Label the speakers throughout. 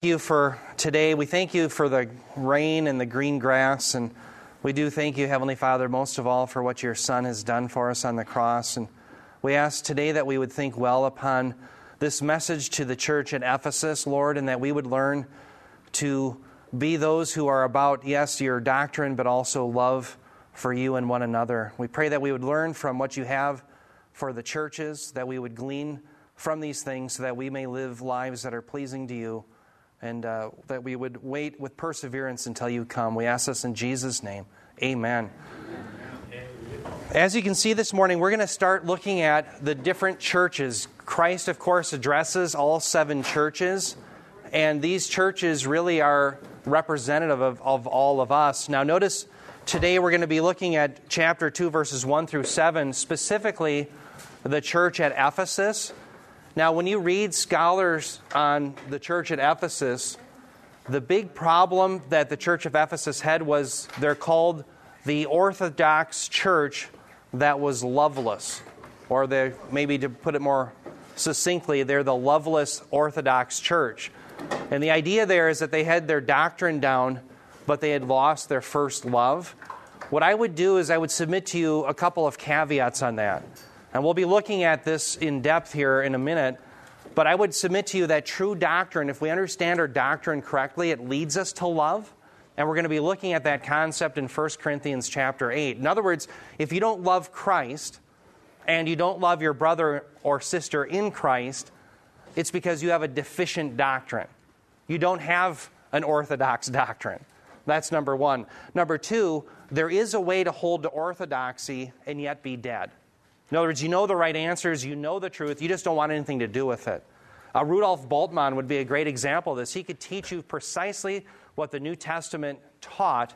Speaker 1: you for today. We thank you for the rain and the green grass. And we do thank you, Heavenly Father, most of all for what your Son has done for us on the cross. And we ask today that we would think well upon this message to the church at Ephesus, Lord, and that we would learn to be those who are about, yes, your doctrine, but also love for you and one another. We pray that we would learn from what you have for the churches, that we would glean from these things so that we may live lives that are pleasing to you and uh, that we would wait with perseverance until you come. We ask this in Jesus' name. Amen. As you can see this morning, we're going to start looking at the different churches. Christ, of course, addresses all seven churches, and these churches really are representative of, of all of us. Now, notice today we're going to be looking at chapter 2, verses 1 through 7, specifically the church at Ephesus. Now, when you read scholars on the church at Ephesus, the big problem that the church of Ephesus had was they're called the Orthodox church that was loveless. Or maybe to put it more succinctly, they're the loveless Orthodox church. And the idea there is that they had their doctrine down, but they had lost their first love. What I would do is I would submit to you a couple of caveats on that. And we'll be looking at this in depth here in a minute. But I would submit to you that true doctrine, if we understand our doctrine correctly, it leads us to love. And we're going to be looking at that concept in 1 Corinthians chapter 8. In other words, if you don't love Christ and you don't love your brother or sister in Christ, it's because you have a deficient doctrine. You don't have an orthodox doctrine. That's number one. Number two, there is a way to hold to orthodoxy and yet be dead. In other words, you know the right answers, you know the truth, you just don't want anything to do with it. Uh, Rudolf Bultmann would be a great example of this. He could teach you precisely what the New Testament taught,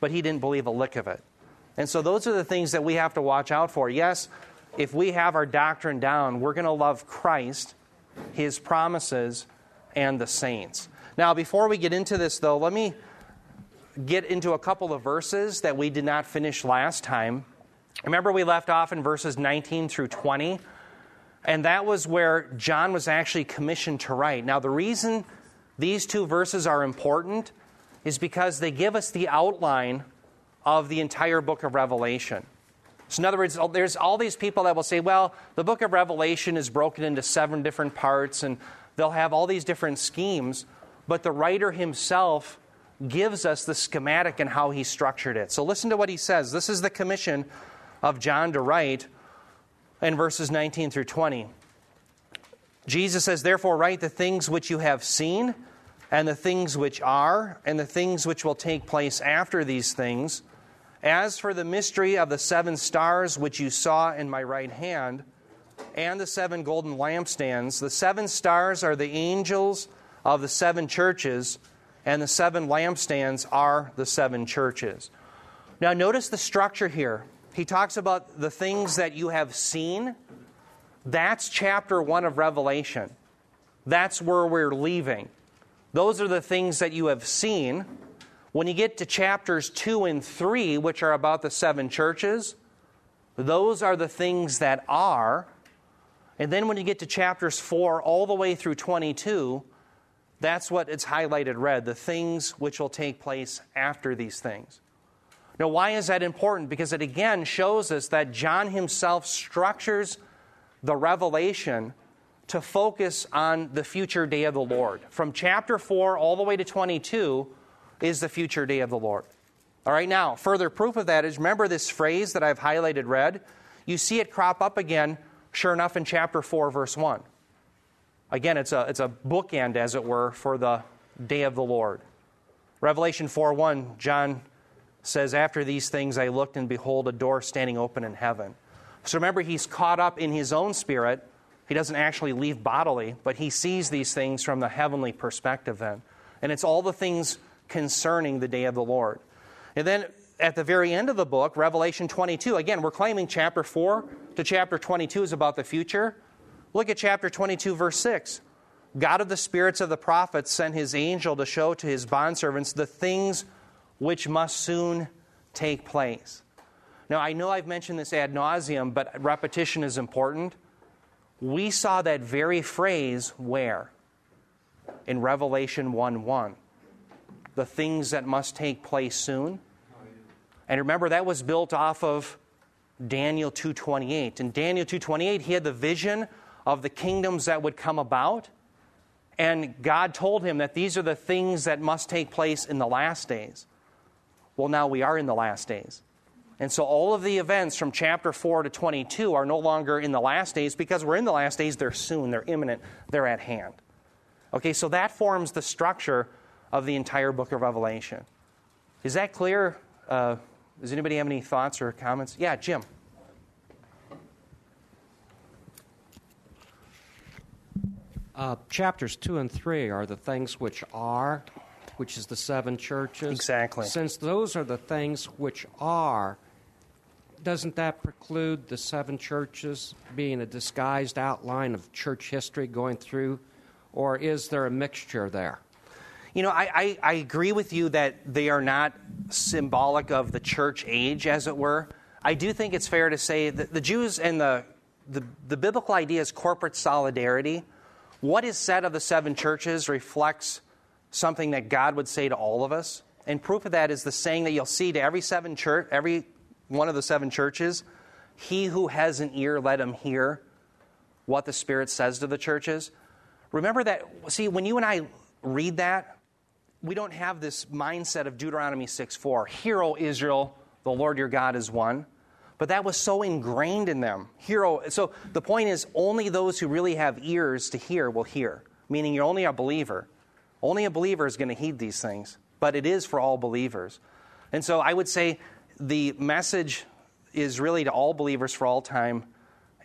Speaker 1: but he didn't believe a lick of it. And so those are the things that we have to watch out for. Yes, if we have our doctrine down, we're going to love Christ, his promises, and the saints. Now, before we get into this, though, let me get into a couple of verses that we did not finish last time. Remember, we left off in verses 19 through 20, and that was where John was actually commissioned to write. Now, the reason these two verses are important is because they give us the outline of the entire book of Revelation. So, in other words, there's all these people that will say, well, the book of Revelation is broken into seven different parts, and they'll have all these different schemes, but the writer himself gives us the schematic and how he structured it. So, listen to what he says. This is the commission of John to write in verses 19 through 20. Jesus says, Therefore, write the things which you have seen, and the things which are, and the things which will take place after these things. As for the mystery of the seven stars which you saw in my right hand, and the seven golden lampstands, the seven stars are the angels of the seven churches, and the seven lampstands are the seven churches. Now, notice the structure here he talks about the things that you have seen. That's chapter one of Revelation. That's where we're leaving. Those are the things that you have seen. When you get to chapters two and three, which are about the seven churches, those are the things that are. And then when you get to chapters four all the way through 22, that's what it's highlighted red the things which will take place after these things. Now, why is that important? Because it again shows us that John himself structures the revelation to focus on the future day of the Lord. From chapter 4 all the way to 22 is the future day of the Lord. All right, now, further proof of that is remember this phrase that I've highlighted red? You see it crop up again, sure enough, in chapter 4, verse 1. Again, it's a, it's a bookend, as it were, for the day of the Lord. Revelation 4 1, John says, After these things I looked, and behold, a door standing open in heaven. So remember, he's caught up in his own spirit. He doesn't actually leave bodily, but he sees these things from the heavenly perspective then. And it's all the things concerning the day of the Lord. And then at the very end of the book, Revelation 22, again, we're claiming chapter 4 to chapter 22 is about the future. Look at chapter 22, verse 6. God of the spirits of the prophets sent his angel to show to his bondservants the things which must soon take place. Now, I know I've mentioned this ad nauseum, but repetition is important. We saw that very phrase where? in Revelation 1 1. The things that must take place soon. And remember, that was built off of Daniel 2.28. In Daniel 2.28, he had the vision of the kingdoms that would come about. And God told him that these are the things that must take place in the last days. Well, now we are in the last days. And so all of the events from chapter 4 to 22 are no longer in the last days because we're in the last days. They're soon, they're imminent, they're at hand. Okay, so that forms the structure of the entire book of Revelation. Is that clear? Uh, does anybody have any thoughts or comments? Yeah, Jim.
Speaker 2: Uh, chapters 2 and 3 are the things which are, which is the seven churches.
Speaker 1: Exactly.
Speaker 2: Since those are the things which are, doesn't that preclude the seven churches being a disguised outline of church history going through? Or is there a mixture there?
Speaker 1: You know, I, I, I, agree with you that they are not symbolic of the church age, as it were. I do think it's fair to say that the Jews and the, the, the biblical idea is corporate solidarity. What is said of the seven churches reflects something that God would say to all of us. And proof of that is the saying that you'll see to every seven church, every one of the seven churches, he who has an ear, let him hear what the Spirit says to the churches. Remember that, see, when you and I read that, we don't have this mindset of Deuteronomy 6 4. Hear, O Israel, the Lord your God is one. But that was so ingrained in them. Hero. So the point is, only those who really have ears to hear will hear, meaning you're only a believer. Only a believer is going to heed these things, but it is for all believers. And so I would say the message is really to all believers for all time.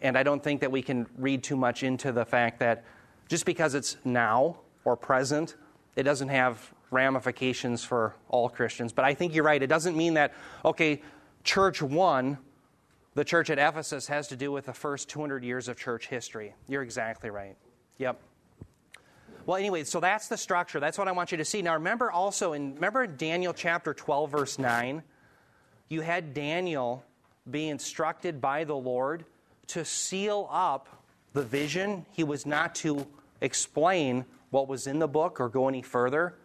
Speaker 1: And I don't think that we can read too much into the fact that just because it's now or present, it doesn't have ramifications for all Christians. But I think you're right. It doesn't mean that, okay, church one, the church at Ephesus, has to do with the first 200 years of church history. You're exactly right. Yep. Well, anyway, so that's the structure. That's what I want you to see. Now, remember also in remember Daniel chapter 12, verse 9, you had Daniel be instructed by the Lord to seal up the vision. He was not to explain what was in the book or go any further.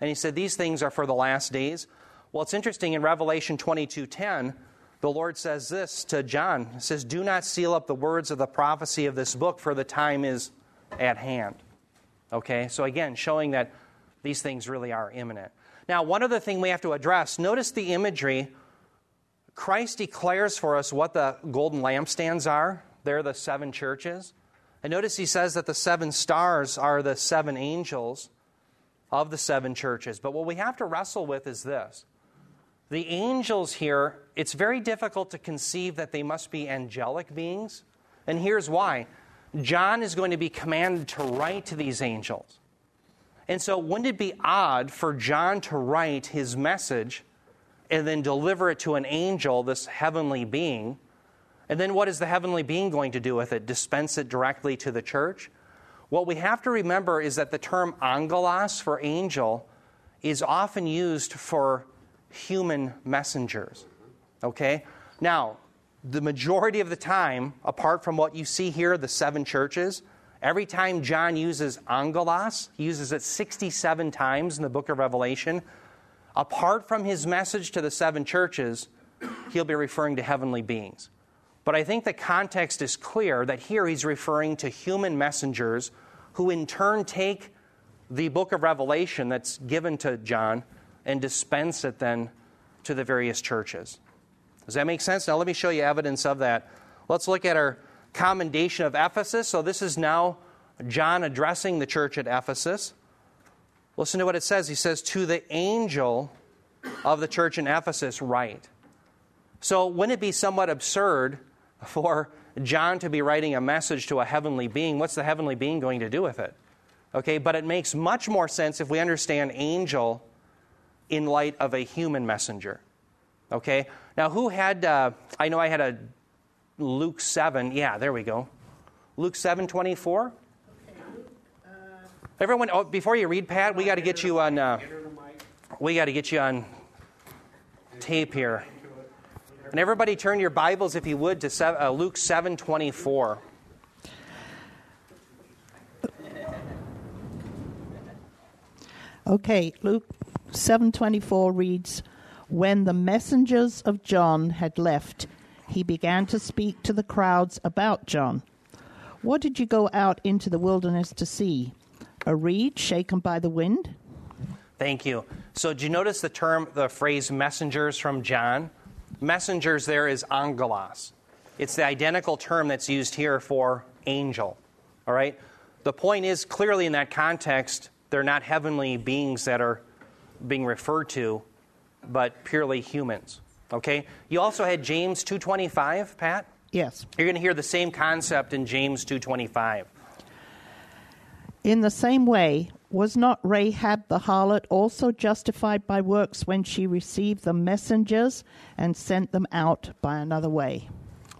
Speaker 1: And he said, These things are for the last days. Well, it's interesting in Revelation 22:10, the Lord says this to John. He says, Do not seal up the words of the prophecy of this book, for the time is at hand. Okay, so again, showing that these things really are imminent. Now, one other thing we have to address notice the imagery. Christ declares for us what the golden lampstands are. They're the seven churches. And notice he says that the seven stars are the seven angels of the seven churches. But what we have to wrestle with is this the angels here, it's very difficult to conceive that they must be angelic beings. And here's why John is going to be commanded to write to these angels. And so, wouldn't it be odd for John to write his message and then deliver it to an angel, this heavenly being? And then what is the heavenly being going to do with it? Dispense it directly to the church? What we have to remember is that the term angelos for angel is often used for human messengers. Okay? Now, the majority of the time, apart from what you see here, the seven churches, every time John uses angelos, he uses it 67 times in the book of Revelation. Apart from his message to the seven churches, he'll be referring to heavenly beings. But I think the context is clear that here he's referring to human messengers who in turn take the book of Revelation that's given to John and dispense it then to the various churches. Does that make sense? Now, let me show you evidence of that. Let's look at our commendation of Ephesus. So, this is now John addressing the church at Ephesus. Listen to what it says. He says, To the angel of the church in Ephesus, write. So, wouldn't it be somewhat absurd for John to be writing a message to a heavenly being? What's the heavenly being going to do with it? Okay, but it makes much more sense if we understand angel in light of a human messenger. Okay? Now, who had, uh, I know I had a Luke 7. Yeah, there we go. Luke 7 24. Everyone, oh, before you read, Pat, we got to get you on. Uh, we got to get you on tape here. And everybody, turn your Bibles, if you would, to seven, uh, Luke seven twenty four.
Speaker 3: Okay, Luke 7:24 reads, "When the messengers of John had left, he began to speak to the crowds about John. What did you go out into the wilderness to see? A reed shaken by the wind?"
Speaker 1: Thank you. So, did you notice the term, the phrase messengers from John? Messengers there is angelos. It's the identical term that's used here for angel. All right? The point is clearly in that context, they're not heavenly beings that are being referred to, but purely humans. Okay? You also had James 2:25, Pat?
Speaker 3: Yes.
Speaker 1: You're going to hear the same concept in James 2:25.
Speaker 3: In the same way, was not Rahab the harlot also justified by works when she received the messengers and sent them out by another way?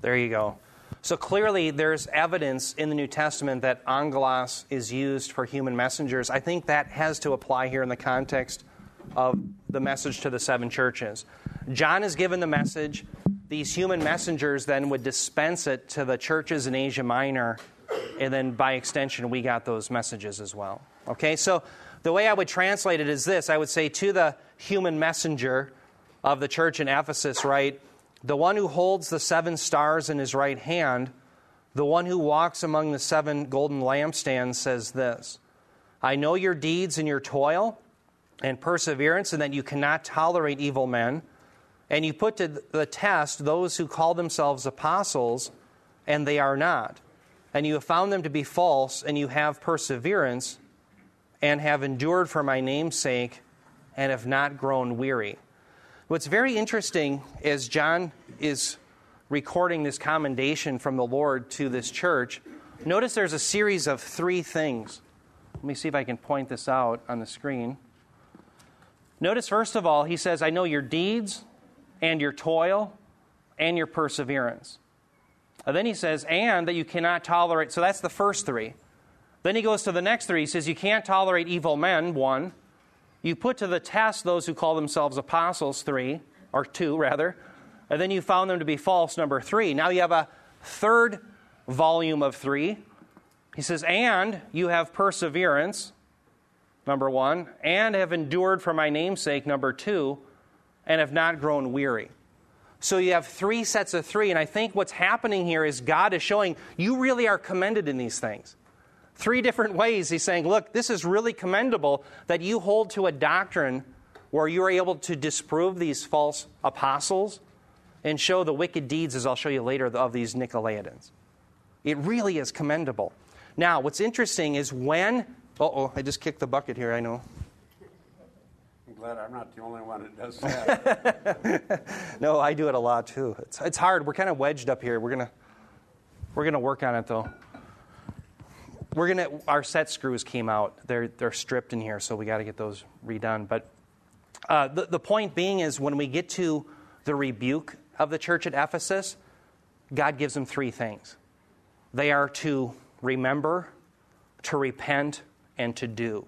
Speaker 1: There you go. So clearly, there's evidence in the New Testament that angelos is used for human messengers. I think that has to apply here in the context of the message to the seven churches. John is given the message. These human messengers then would dispense it to the churches in Asia Minor, and then by extension, we got those messages as well. Okay, so the way I would translate it is this I would say to the human messenger of the church in Ephesus, right? The one who holds the seven stars in his right hand, the one who walks among the seven golden lampstands, says this I know your deeds and your toil and perseverance, and that you cannot tolerate evil men. And you put to the test those who call themselves apostles, and they are not. And you have found them to be false, and you have perseverance, and have endured for my name's sake, and have not grown weary. What's very interesting as John is recording this commendation from the Lord to this church, notice there's a series of three things. Let me see if I can point this out on the screen. Notice, first of all, he says, I know your deeds and your toil and your perseverance. And then he says, and that you cannot tolerate. So that's the first three. Then he goes to the next three. He says, You can't tolerate evil men, one. You put to the test those who call themselves apostles, three, or two, rather. And then you found them to be false, number three. Now you have a third volume of three. He says, And you have perseverance, number one, and have endured for my namesake, number two, and have not grown weary. So you have three sets of three. And I think what's happening here is God is showing you really are commended in these things. Three different ways he's saying, look, this is really commendable that you hold to a doctrine where you're able to disprove these false apostles and show the wicked deeds, as I'll show you later, of these Nicolaitans. It really is commendable. Now, what's interesting is when. Oh, I just kicked the bucket here, I know.
Speaker 4: I'm glad I'm not the only one that does that.
Speaker 1: no, I do it a lot too. It's, it's hard. We're kind of wedged up here. We're going to we're gonna work on it though we're gonna our set screws came out. They're they're stripped in here, so we got to get those redone. But uh, the the point being is when we get to the rebuke of the church at Ephesus, God gives them three things. They are to remember, to repent, and to do.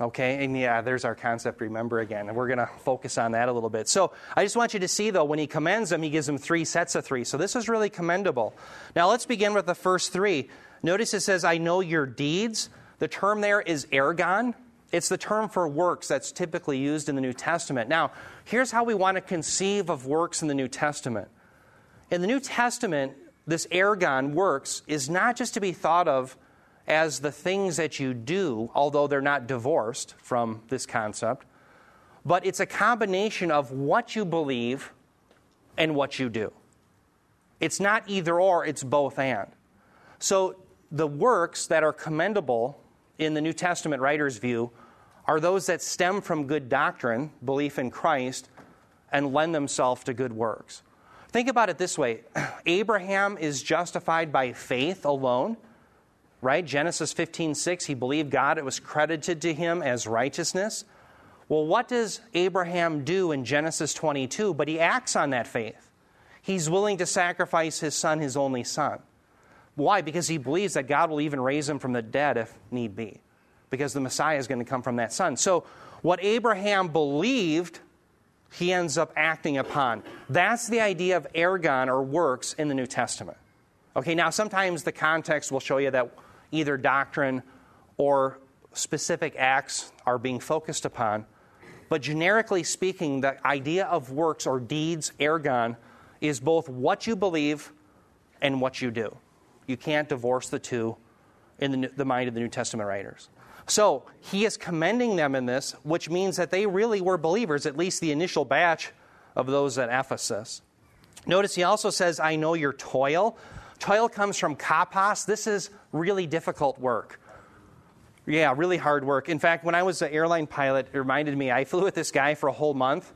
Speaker 1: Okay, and yeah, there's our concept, remember again. And we're going to focus on that a little bit. So I just want you to see, though, when he commends them, he gives them three sets of three. So this is really commendable. Now let's begin with the first three. Notice it says, I know your deeds. The term there is ergon. It's the term for works that's typically used in the New Testament. Now, here's how we want to conceive of works in the New Testament. In the New Testament, this ergon works is not just to be thought of as the things that you do, although they're not divorced from this concept, but it's a combination of what you believe and what you do. It's not either or, it's both and. So the works that are commendable in the New Testament writer's view are those that stem from good doctrine, belief in Christ, and lend themselves to good works. Think about it this way Abraham is justified by faith alone, right? Genesis 15 6, he believed God, it was credited to him as righteousness. Well, what does Abraham do in Genesis 22? But he acts on that faith. He's willing to sacrifice his son, his only son. Why? Because he believes that God will even raise him from the dead if need be, because the Messiah is going to come from that son. So, what Abraham believed, he ends up acting upon. That's the idea of ergon or works in the New Testament. Okay, now sometimes the context will show you that either doctrine or specific acts are being focused upon. But generically speaking, the idea of works or deeds, ergon, is both what you believe and what you do. You can't divorce the two in the, the mind of the New Testament writers. So he is commending them in this, which means that they really were believers, at least the initial batch of those at Ephesus. Notice he also says, I know your toil. Toil comes from kopos. This is really difficult work. Yeah, really hard work. In fact, when I was an airline pilot, it reminded me, I flew with this guy for a whole month.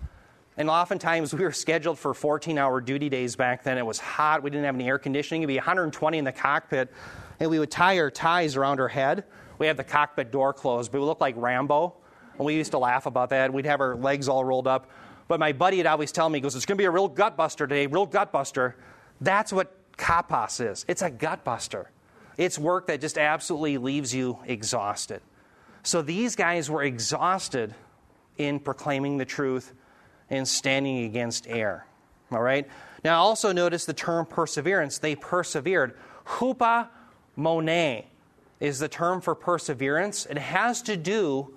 Speaker 1: And oftentimes we were scheduled for 14 hour duty days back then. It was hot. We didn't have any air conditioning. It'd be 120 in the cockpit. And we would tie our ties around our head. We had the cockpit door closed, but we looked like Rambo. And we used to laugh about that. We'd have our legs all rolled up. But my buddy would always tell me, he goes, It's going to be a real gut buster today, real gut buster. That's what kopos is. It's a gut buster. It's work that just absolutely leaves you exhausted. So these guys were exhausted in proclaiming the truth and standing against error. All right? Now, also notice the term perseverance. They persevered. Hupa mone is the term for perseverance. It has to do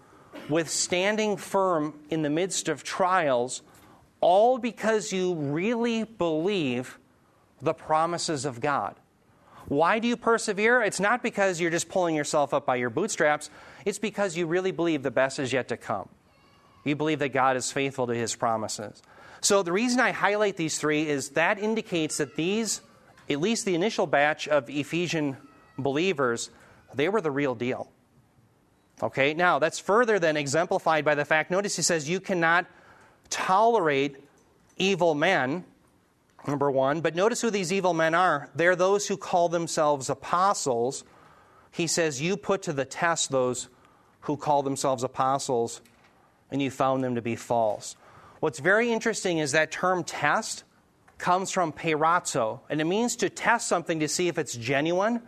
Speaker 1: with standing firm in the midst of trials, all because you really believe the promises of God. Why do you persevere? It's not because you're just pulling yourself up by your bootstraps, it's because you really believe the best is yet to come. You believe that God is faithful to his promises. So, the reason I highlight these three is that indicates that these, at least the initial batch of Ephesian believers, they were the real deal. Okay, now that's further than exemplified by the fact, notice he says, you cannot tolerate evil men number one. But notice who these evil men are. They're those who call themselves apostles. He says, You put to the test those who call themselves apostles, and you found them to be false. What's very interesting is that term test comes from peirazo, and it means to test something to see if it's genuine.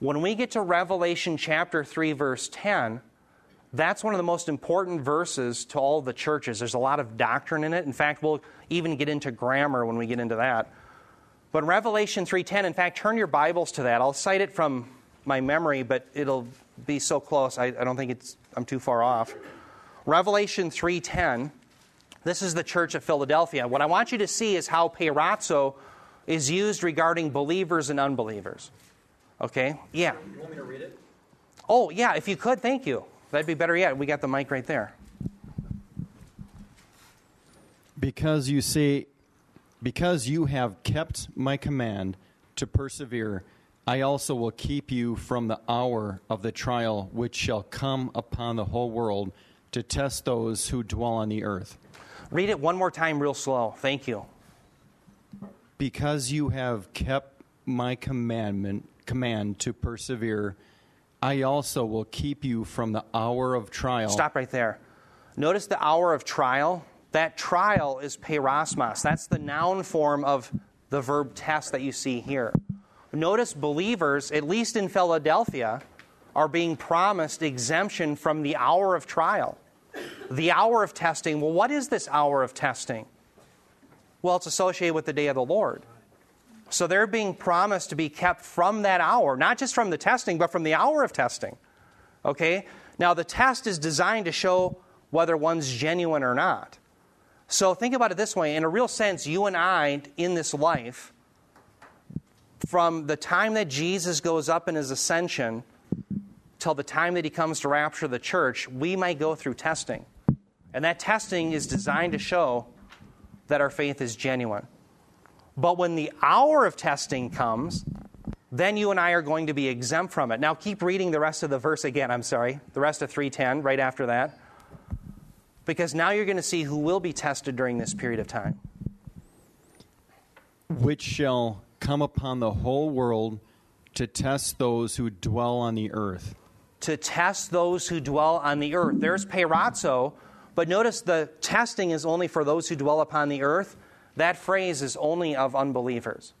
Speaker 1: When we get to Revelation chapter 3, verse 10, that's one of the most important verses to all the churches. There's a lot of doctrine in it. In fact, we'll even get into grammar when we get into that. But Revelation 3:10, in fact, turn your Bibles to that. I'll cite it from my memory, but it'll be so close. I, I don't think it's I'm too far off. Revelation 3:10. This is the church of Philadelphia. What I want you to see is how peirazo is used regarding believers and unbelievers. Okay? Yeah.
Speaker 5: You want me to read it?
Speaker 1: Oh, yeah, if you could, thank you. That'd be better yet. We got the mic right there.
Speaker 5: Because you see, because you have kept my command to persevere, I also will keep you from the hour of the trial which shall come upon the whole world to test those who dwell on the earth.
Speaker 1: Read it one more time, real slow. Thank you.
Speaker 5: Because you have kept my commandment command to persevere, I also will keep you from the hour of trial.
Speaker 1: Stop right there. Notice the hour of trial. That trial is peirasmos. That's the noun form of the verb test that you see here. Notice believers, at least in Philadelphia, are being promised exemption from the hour of trial. The hour of testing. Well, what is this hour of testing? Well, it's associated with the day of the Lord. So they're being promised to be kept from that hour, not just from the testing, but from the hour of testing. Okay? Now, the test is designed to show whether one's genuine or not. So think about it this way in a real sense, you and I in this life, from the time that Jesus goes up in his ascension till the time that he comes to rapture the church, we might go through testing. And that testing is designed to show that our faith is genuine. But when the hour of testing comes, then you and I are going to be exempt from it. Now keep reading the rest of the verse again, I'm sorry. The rest of 310 right after that. Because now you're going to see who will be tested during this period of time.
Speaker 5: Which shall come upon the whole world to test those who dwell on the earth.
Speaker 1: To test those who dwell on the earth. There's peirazo, but notice the testing is only for those who dwell upon the earth. That phrase is only of unbelievers.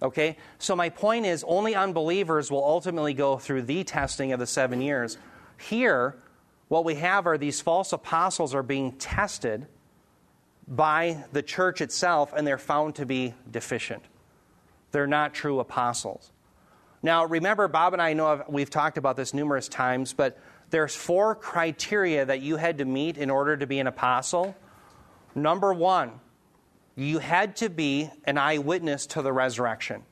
Speaker 1: Okay? So my point is only unbelievers will ultimately go through the testing of the seven years. Here, what we have are these false apostles are being tested by the church itself, and they're found to be deficient. They're not true apostles. Now, remember, Bob and I know we've talked about this numerous times, but there's four criteria that you had to meet in order to be an apostle. Number one, you had to be an eyewitness to the resurrection.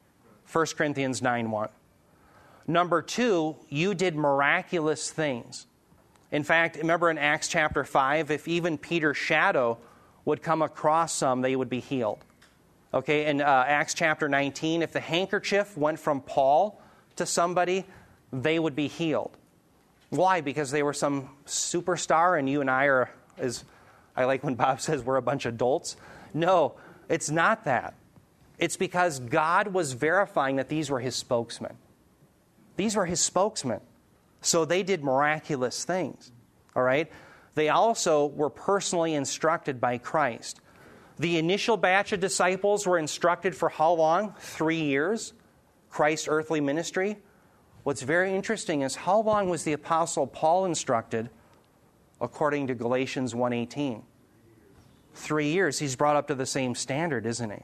Speaker 1: 1 Corinthians 9 1. Number two, you did miraculous things. In fact, remember in Acts chapter 5, if even Peter's shadow would come across some, they would be healed. Okay, in uh, Acts chapter 19, if the handkerchief went from Paul to somebody, they would be healed. Why? Because they were some superstar, and you and I are, as I like when Bob says, we're a bunch of adults. No, it's not that. It's because God was verifying that these were his spokesmen. These were his spokesmen. So they did miraculous things. All right? They also were personally instructed by Christ. The initial batch of disciples were instructed for how long? Three years. Christ's earthly ministry. What's very interesting is how long was the apostle Paul instructed according to Galatians 1:18? 3 years. He's brought up to the same standard, isn't he?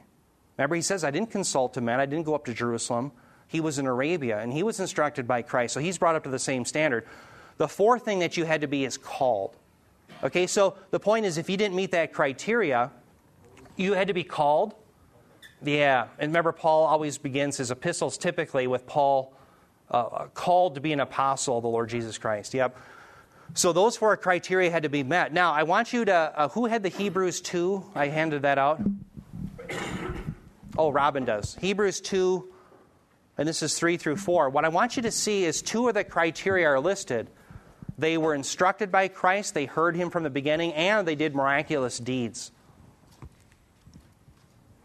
Speaker 1: Remember he says I didn't consult a man, I didn't go up to Jerusalem. He was in Arabia and he was instructed by Christ. So he's brought up to the same standard. The fourth thing that you had to be is called. Okay, so the point is if you didn't meet that criteria, you had to be called. Yeah, and remember, Paul always begins his epistles typically with Paul uh, called to be an apostle of the Lord Jesus Christ. Yep. So those four criteria had to be met. Now, I want you to, uh, who had the Hebrews 2? I handed that out. Oh, Robin does. Hebrews 2, and this is 3 through 4. What I want you to see is two of the criteria are listed. They were instructed by Christ, they heard him from the beginning, and they did miraculous deeds.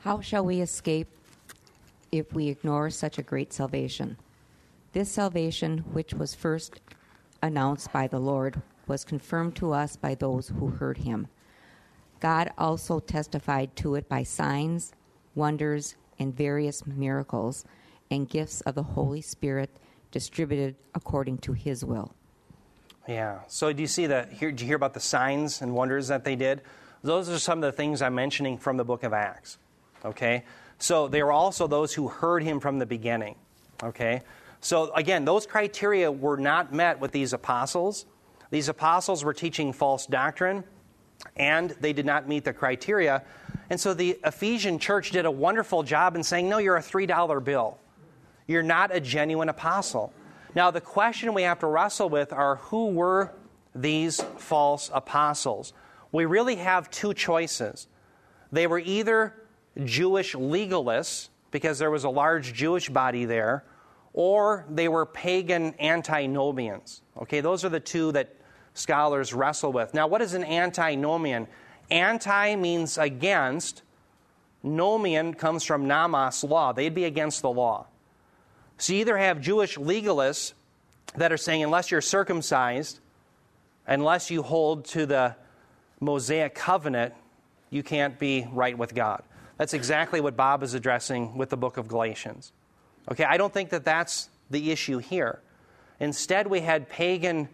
Speaker 6: How shall we escape if we ignore such a great salvation? This salvation, which was first announced by the Lord, was confirmed to us by those who heard him. God also testified to it by signs, wonders, and various miracles and gifts of the Holy Spirit distributed according to his will.
Speaker 1: Yeah. So do you see that? Here, did you hear about the signs and wonders that they did? Those are some of the things I'm mentioning from the book of Acts. Okay? So there were also those who heard him from the beginning. Okay? So, again, those criteria were not met with these apostles. These apostles were teaching false doctrine, and they did not meet the criteria. And so the Ephesian church did a wonderful job in saying, No, you're a $3 bill. You're not a genuine apostle. Now, the question we have to wrestle with are who were these false apostles? We really have two choices. They were either Jewish legalists, because there was a large Jewish body there, or they were pagan antinomians. Okay, those are the two that scholars wrestle with. Now, what is an antinomian? Anti means against. Nomian comes from nomos, law. They'd be against the law. So you either have Jewish legalists that are saying, unless you're circumcised, unless you hold to the Mosaic covenant, you can't be right with God. That's exactly what Bob is addressing with the book of Galatians. Okay, I don't think that that's the issue here. Instead, we had pagan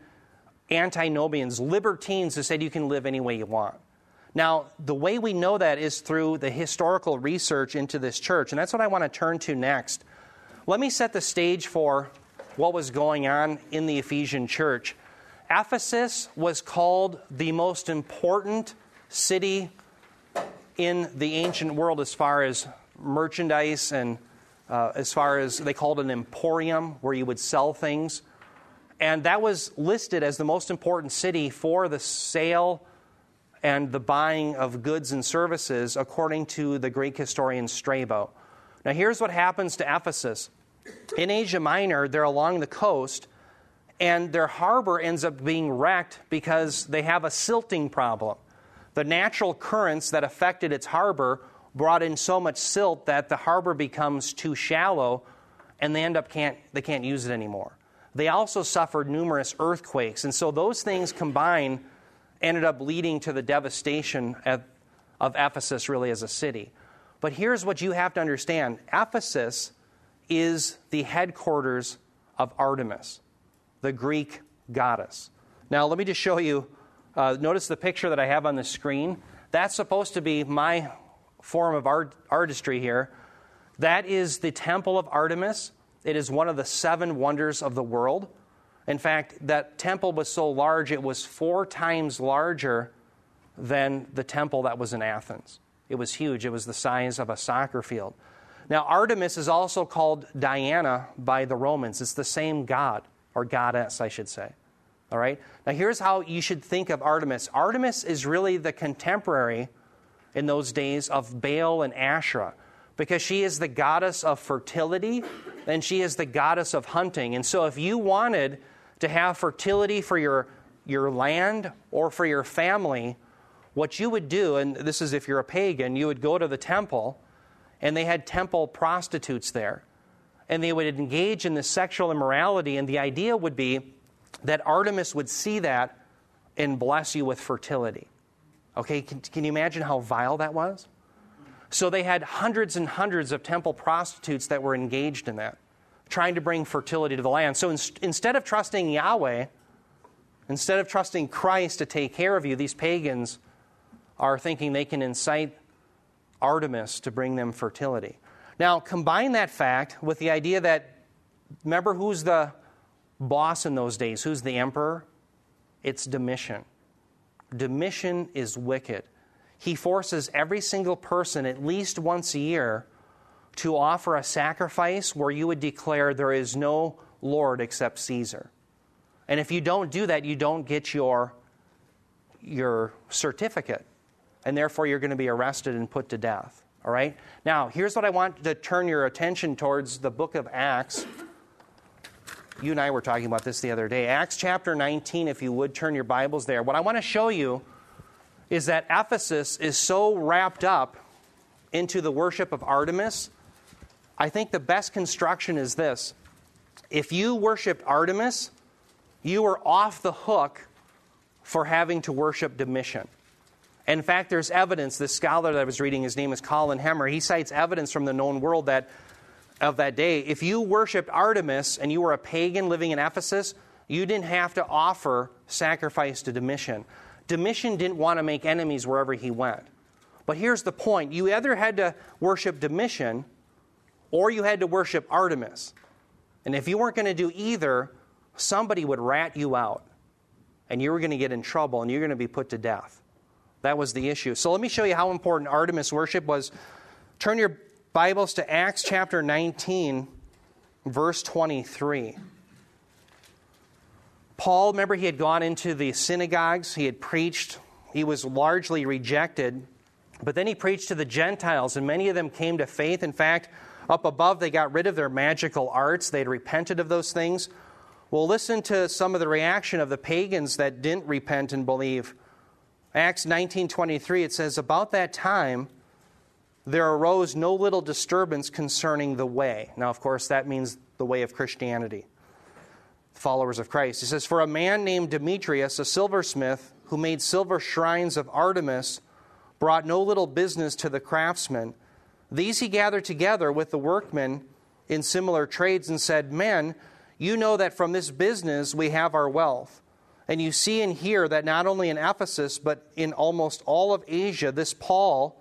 Speaker 1: antinomians, libertines who said you can live any way you want. Now, the way we know that is through the historical research into this church, and that's what I want to turn to next. Let me set the stage for what was going on in the Ephesian church. Ephesus was called the most important city in the ancient world as far as merchandise and uh, as far as they called an emporium where you would sell things. And that was listed as the most important city for the sale and the buying of goods and services, according to the Greek historian Strabo. Now, here's what happens to Ephesus. In Asia Minor, they're along the coast, and their harbor ends up being wrecked because they have a silting problem. The natural currents that affected its harbor brought in so much silt that the harbor becomes too shallow and they end up can't they can't use it anymore. They also suffered numerous earthquakes, and so those things combined ended up leading to the devastation of, of Ephesus really as a city. But here's what you have to understand Ephesus is the headquarters of Artemis, the Greek goddess. Now, let me just show you. Uh, notice the picture that I have on the screen. That's supposed to be my form of art, artistry here. That is the temple of Artemis. It is one of the seven wonders of the world. In fact, that temple was so large, it was four times larger than the temple that was in Athens. It was huge, it was the size of a soccer field. Now, Artemis is also called Diana by the Romans. It's the same god, or goddess, I should say. All right? Now, here's how you should think of Artemis Artemis is really the contemporary in those days of Baal and Asherah because she is the goddess of fertility and she is the goddess of hunting. And so, if you wanted to have fertility for your, your land or for your family, what you would do, and this is if you're a pagan, you would go to the temple and they had temple prostitutes there. And they would engage in this sexual immorality, and the idea would be that Artemis would see that and bless you with fertility. Okay, can, can you imagine how vile that was? So they had hundreds and hundreds of temple prostitutes that were engaged in that, trying to bring fertility to the land. So in, instead of trusting Yahweh, instead of trusting Christ to take care of you, these pagans are thinking they can incite Artemis to bring them fertility. Now, combine that fact with the idea that, remember who's the boss in those days? Who's the emperor? It's Domitian. Domitian is wicked. He forces every single person at least once a year to offer a sacrifice where you would declare there is no Lord except Caesar. And if you don't do that, you don't get your, your certificate and therefore you're going to be arrested and put to death. All right? Now, here's what I want to turn your attention towards the book of Acts. You and I were talking about this the other day. Acts chapter 19, if you would turn your Bibles there. What I want to show you is that Ephesus is so wrapped up into the worship of Artemis. I think the best construction is this if you worshiped Artemis, you were off the hook for having to worship Domitian. In fact, there's evidence. This scholar that I was reading, his name is Colin Hemer, he cites evidence from the known world that of that day. If you worshiped Artemis and you were a pagan living in Ephesus, you didn't have to offer sacrifice to Domitian. Domitian didn't want to make enemies wherever he went. But here's the point you either had to worship Domitian or you had to worship Artemis. And if you weren't going to do either, somebody would rat you out. And you were going to get in trouble and you're going to be put to death. That was the issue. So let me show you how important Artemis worship was. Turn your Bibles to Acts chapter 19, verse 23. Paul, remember, he had gone into the synagogues, he had preached, he was largely rejected, but then he preached to the Gentiles, and many of them came to faith. In fact, up above, they got rid of their magical arts, they had repented of those things. Well, listen to some of the reaction of the pagans that didn't repent and believe. Acts 19:23 it says about that time there arose no little disturbance concerning the way. Now of course that means the way of Christianity. Followers of Christ. He says for a man named Demetrius, a silversmith who made silver shrines of Artemis brought no little business to the craftsmen. These he gathered together with the workmen in similar trades and said, Men, you know that from this business we have our wealth. And you see and hear that not only in Ephesus, but in almost all of Asia, this Paul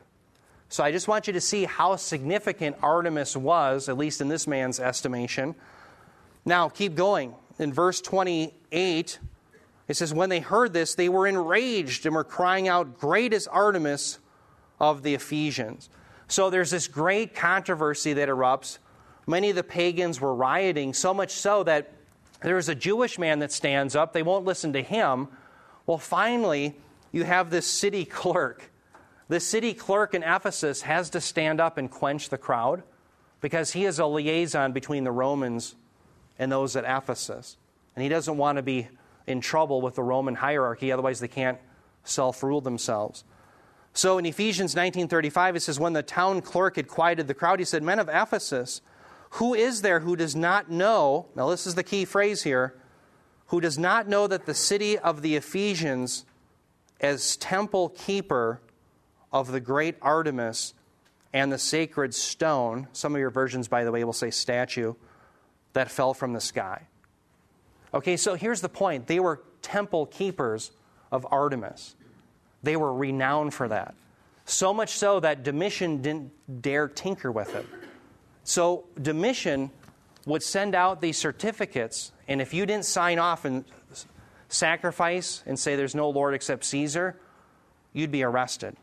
Speaker 1: So I just want you to see how significant Artemis was, at least in this man's estimation. Now, keep going. In verse 28, it says, When they heard this, they were enraged and were crying out, Great is Artemis of the Ephesians. So there's this great controversy that erupts. Many of the pagans were rioting, so much so that there's a Jewish man that stands up. They won't listen to him. Well, finally, you have this city clerk the city clerk in Ephesus has to stand up and quench the crowd because he is a liaison between the Romans and those at Ephesus. And he doesn't want to be in trouble with the Roman hierarchy, otherwise, they can't self rule themselves. So in Ephesians 19:35 it says when the town clerk had quieted the crowd he said men of Ephesus who is there who does not know now this is the key phrase here who does not know that the city of the Ephesians as temple keeper of the great Artemis and the sacred stone. Some of your versions, by the way, will say statue that fell from the sky. Okay, so here's the point they were temple keepers of Artemis, they were renowned for that. So much so that Domitian didn't dare tinker with it. So Domitian would send out these certificates, and if you didn't sign off and sacrifice and say there's no Lord except Caesar, you'd be arrested.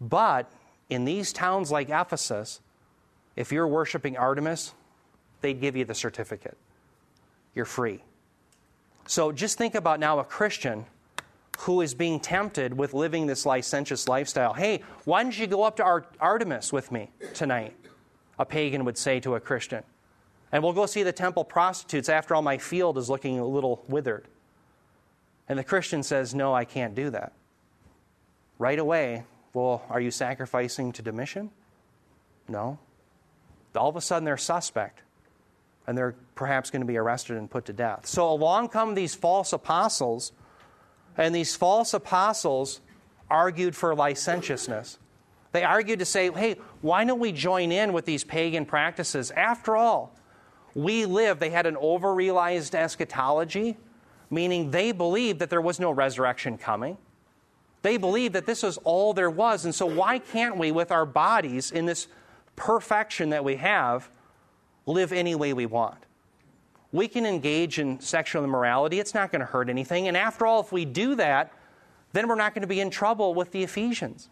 Speaker 1: But in these towns like Ephesus, if you're worshiping Artemis, they'd give you the certificate. You're free. So just think about now a Christian who is being tempted with living this licentious lifestyle. Hey, why don't you go up to Artemis with me tonight? A pagan would say to a Christian. And we'll go see the temple prostitutes. After all, my field is looking a little withered. And the Christian says, No, I can't do that. Right away, well, are you sacrificing to Domitian? No. All of a sudden, they're suspect, and they're perhaps going to be arrested and put to death. So along come these false apostles, and these false apostles argued for licentiousness. They argued to say, hey, why don't we join in with these pagan practices? After all, we live, they had an over realized eschatology, meaning they believed that there was no resurrection coming. They believed that this was all there was. And so, why can't we, with our bodies in this perfection that we have, live any way we want? We can engage in sexual immorality, it's not going to hurt anything. And after all, if we do that, then we're not going to be in trouble with the Ephesians.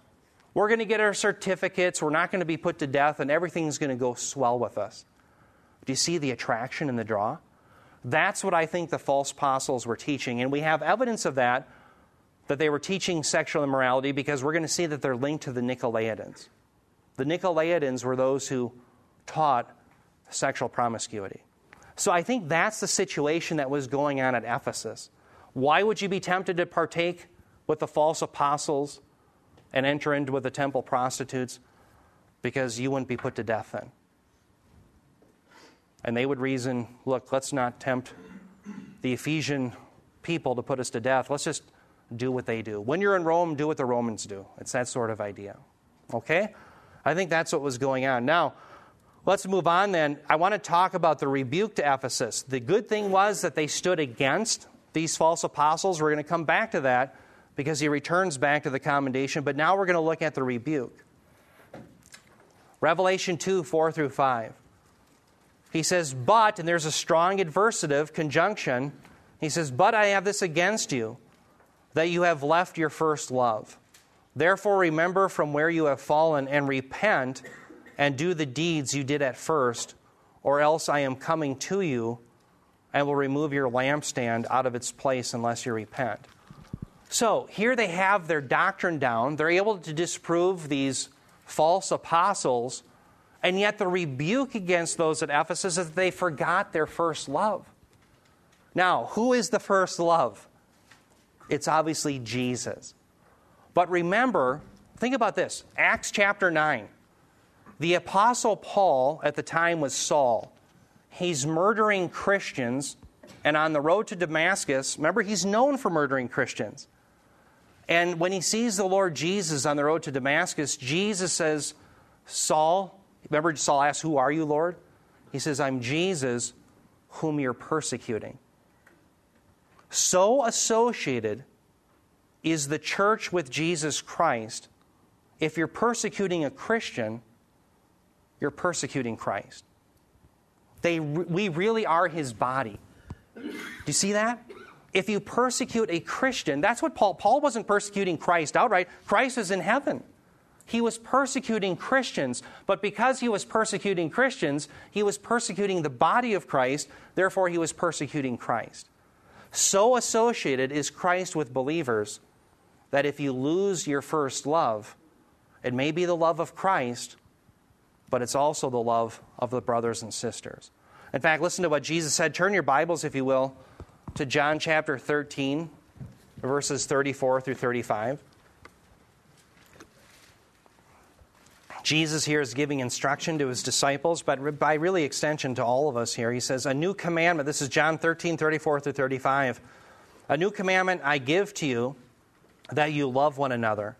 Speaker 1: We're going to get our certificates, we're not going to be put to death, and everything's going to go swell with us. Do you see the attraction and the draw? That's what I think the false apostles were teaching. And we have evidence of that, that they were teaching sexual immorality, because we're going to see that they're linked to the Nicolaitans. The Nicolaitans were those who taught sexual promiscuity. So I think that's the situation that was going on at Ephesus. Why would you be tempted to partake with the false apostles and enter into with the temple prostitutes? Because you wouldn't be put to death then. And they would reason look, let's not tempt the Ephesian people to put us to death. Let's just do what they do. When you're in Rome, do what the Romans do. It's that sort of idea. Okay? I think that's what was going on. Now, let's move on then. I want to talk about the rebuke to Ephesus. The good thing was that they stood against these false apostles. We're going to come back to that because he returns back to the commendation. But now we're going to look at the rebuke. Revelation 2 4 through 5. He says, But, and there's a strong adversative conjunction. He says, But I have this against you, that you have left your first love. Therefore, remember from where you have fallen and repent and do the deeds you did at first, or else I am coming to you and will remove your lampstand out of its place unless you repent. So, here they have their doctrine down. They're able to disprove these false apostles and yet, the rebuke against those at Ephesus is that they forgot their first love. Now, who is the first love? It's obviously Jesus. But remember, think about this Acts chapter 9. The Apostle Paul at the time was Saul. He's murdering Christians, and on the road to Damascus, remember, he's known for murdering Christians. And when he sees the Lord Jesus on the road to Damascus, Jesus says, Saul, Remember, Saul asked, Who are you, Lord? He says, I'm Jesus, whom you're persecuting. So associated is the church with Jesus Christ. If you're persecuting a Christian, you're persecuting Christ. They, we really are his body. Do you see that? If you persecute a Christian, that's what Paul, Paul wasn't persecuting Christ outright. Christ is in heaven. He was persecuting Christians, but because he was persecuting Christians, he was persecuting the body of Christ, therefore, he was persecuting Christ. So associated is Christ with believers that if you lose your first love, it may be the love of Christ, but it's also the love of the brothers and sisters. In fact, listen to what Jesus said. Turn your Bibles, if you will, to John chapter 13, verses 34 through 35. Jesus here is giving instruction to his disciples, but by really extension to all of us here. He says, A new commandment, this is John 13, 34 through 35. A new commandment I give to you, that you love one another,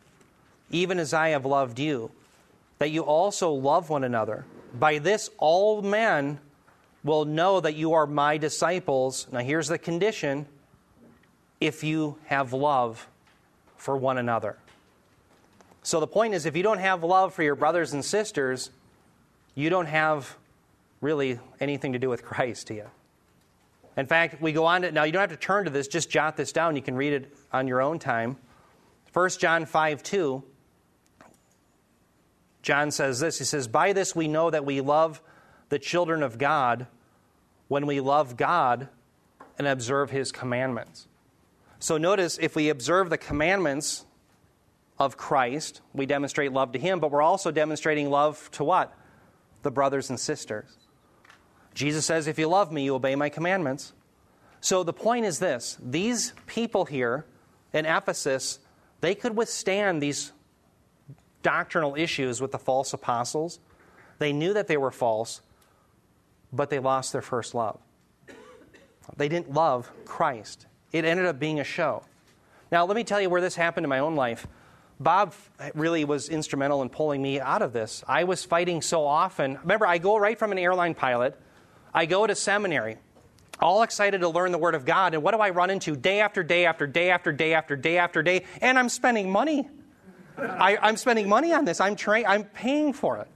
Speaker 1: even as I have loved you, that you also love one another. By this, all men will know that you are my disciples. Now, here's the condition if you have love for one another. So, the point is if you don't have love for your brothers and sisters, you don't have really anything to do with Christ, you? In fact, we go on to, now you don't have to turn to this, just jot this down. You can read it on your own time. 1 John 5 2. John says this He says, By this we know that we love the children of God when we love God and observe his commandments. So notice if we observe the commandments of Christ, we demonstrate love to him, but we're also demonstrating love to what? The brothers and sisters. Jesus says, If you love me, you obey my commandments. So the point is this these people here in Ephesus, they could withstand these doctrinal issues with the false apostles. They knew that they were false, but they lost their first love. They didn't love Christ. It ended up being a show. Now, let me tell you where this happened in my own life. Bob really was instrumental in pulling me out of this. I was fighting so often. Remember, I go right from an airline pilot, I go to seminary, all excited to learn the Word of God. And what do I run into day after day after day after day after day after day? And I'm spending money. I, am spending money on this. I'm, tra- I'm paying for it.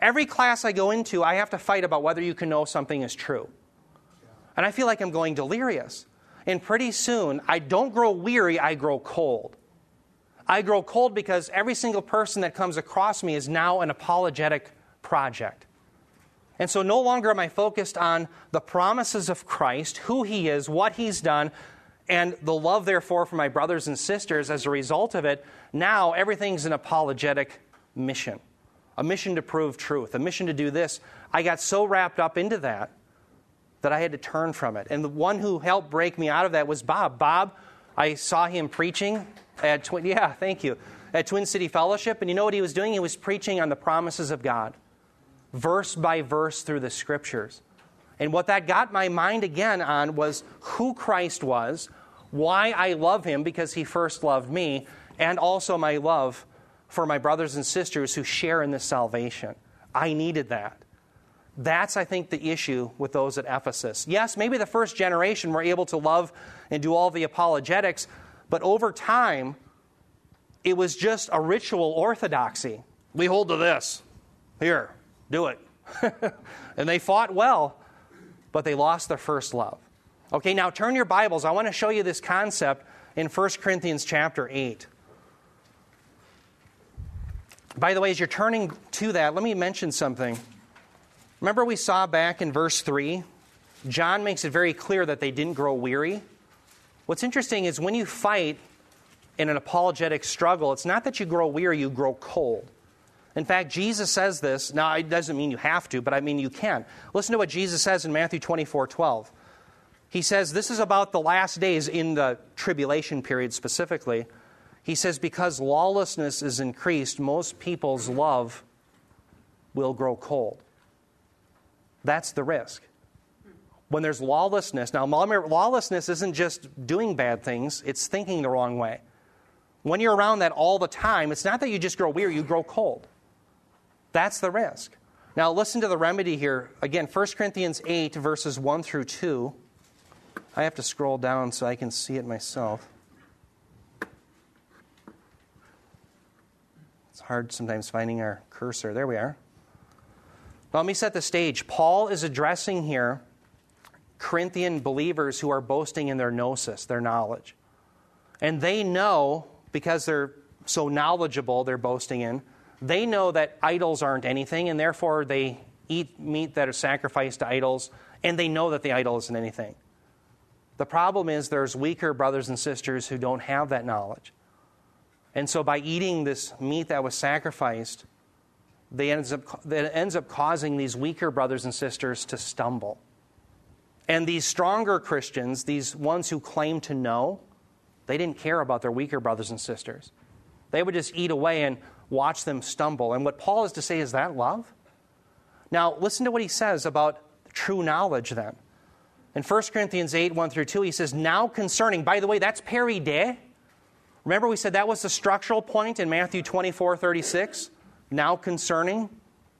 Speaker 1: Every class I go into, I have to fight about whether you can know something is true. And I feel like I'm going delirious. And pretty soon, I don't grow weary, I grow cold. I grow cold because every single person that comes across me is now an apologetic project. And so no longer am I focused on the promises of Christ, who he is, what he's done, and the love, therefore, for my brothers and sisters as a result of it. Now everything's an apologetic mission a mission to prove truth, a mission to do this. I got so wrapped up into that that I had to turn from it. And the one who helped break me out of that was Bob. Bob, I saw him preaching at Twin, yeah, thank you, at Twin City Fellowship, and you know what he was doing? He was preaching on the promises of God, verse by verse through the scriptures. And what that got my mind again on was who Christ was, why I love him because he first loved me, and also my love for my brothers and sisters who share in this salvation. I needed that. That's, I think, the issue with those at Ephesus. Yes, maybe the first generation were able to love and do all the apologetics, but over time, it was just a ritual orthodoxy. We hold to this. Here, do it. and they fought well, but they lost their first love. Okay, now turn your Bibles. I want to show you this concept in 1 Corinthians chapter 8. By the way, as you're turning to that, let me mention something. Remember, we saw back in verse 3, John makes it very clear that they didn't grow weary. What's interesting is when you fight in an apologetic struggle, it's not that you grow weary, you grow cold. In fact, Jesus says this. Now, it doesn't mean you have to, but I mean you can. Listen to what Jesus says in Matthew 24 12. He says, This is about the last days in the tribulation period specifically. He says, Because lawlessness is increased, most people's love will grow cold. That's the risk. When there's lawlessness, now lawlessness isn't just doing bad things, it's thinking the wrong way. When you're around that all the time, it's not that you just grow weary, you grow cold. That's the risk. Now, listen to the remedy here. Again, 1 Corinthians 8, verses 1 through 2. I have to scroll down so I can see it myself. It's hard sometimes finding our cursor. There we are. Now, let me set the stage. Paul is addressing here Corinthian believers who are boasting in their gnosis, their knowledge. And they know, because they're so knowledgeable, they're boasting in, they know that idols aren't anything, and therefore they eat meat that is sacrificed to idols, and they know that the idol isn't anything. The problem is there's weaker brothers and sisters who don't have that knowledge. And so by eating this meat that was sacrificed, they ends up, that ends up causing these weaker brothers and sisters to stumble. And these stronger Christians, these ones who claim to know, they didn't care about their weaker brothers and sisters. They would just eat away and watch them stumble. And what Paul is to say is that love? Now, listen to what he says about true knowledge then. In 1 Corinthians 8, 1 through 2, he says, Now concerning, by the way, that's peri de Remember, we said that was the structural point in Matthew 24 36? Now concerning. Do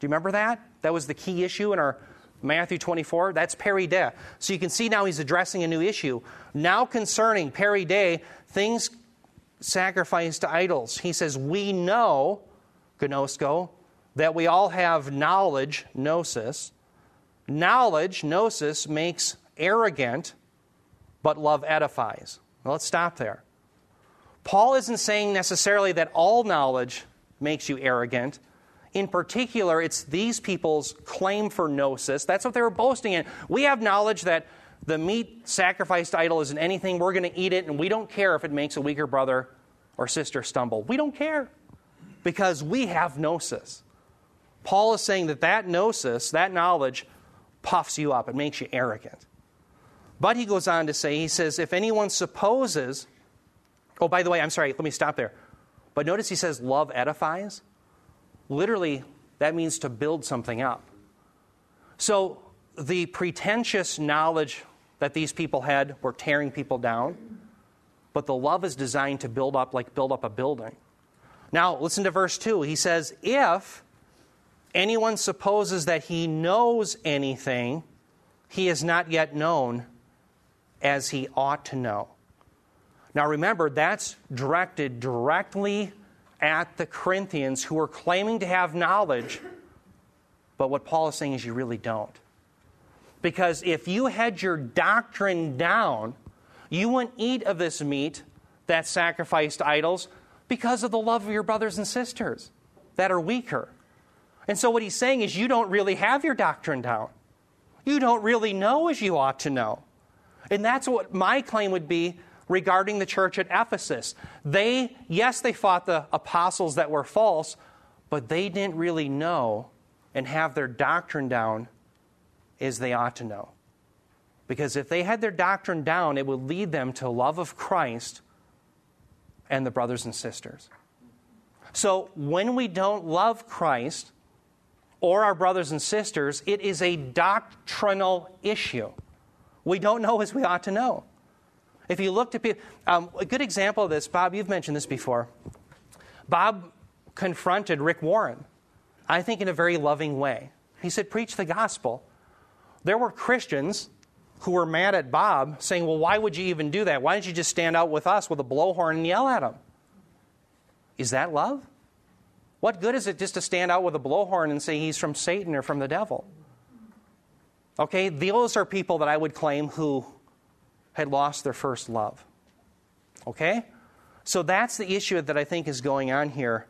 Speaker 1: you remember that? That was the key issue in our Matthew 24. That's peri de. So you can see now he's addressing a new issue. Now concerning peri de, things sacrificed to idols. He says, We know, gnosko, that we all have knowledge, gnosis. Knowledge, gnosis, makes arrogant, but love edifies. Well, let's stop there. Paul isn't saying necessarily that all knowledge makes you arrogant. In particular, it's these people's claim for gnosis. That's what they were boasting in. We have knowledge that the meat sacrificed idol isn't anything. We're going to eat it, and we don't care if it makes a weaker brother or sister stumble. We don't care because we have gnosis. Paul is saying that that gnosis, that knowledge, puffs you up, it makes you arrogant. But he goes on to say, he says, if anyone supposes, oh, by the way, I'm sorry, let me stop there. But notice he says, love edifies. Literally, that means to build something up. So the pretentious knowledge that these people had were tearing people down, but the love is designed to build up, like build up a building. Now, listen to verse 2. He says, If anyone supposes that he knows anything, he is not yet known as he ought to know. Now, remember, that's directed directly at the Corinthians who are claiming to have knowledge, but what Paul is saying is you really don't. Because if you had your doctrine down, you wouldn't eat of this meat that's sacrificed idols because of the love of your brothers and sisters that are weaker. And so, what he's saying is, you don't really have your doctrine down. You don't really know as you ought to know. And that's what my claim would be regarding the church at Ephesus. They, yes, they fought the apostles that were false, but they didn't really know and have their doctrine down as they ought to know. Because if they had their doctrine down, it would lead them to love of Christ and the brothers and sisters. So when we don't love Christ or our brothers and sisters, it is a doctrinal issue. We don't know as we ought to know. If you look to people, um, a good example of this, Bob, you've mentioned this before. Bob confronted Rick Warren, I think in a very loving way. He said, Preach the gospel. There were Christians who were mad at Bob, saying, Well, why would you even do that? Why didn't you just stand out with us with a blowhorn and yell at him? Is that love? What good is it just to stand out with a blowhorn and say he's from Satan or from the devil? Okay, those are people that I would claim who had lost their first love. Okay? So that's the issue that I think is going on here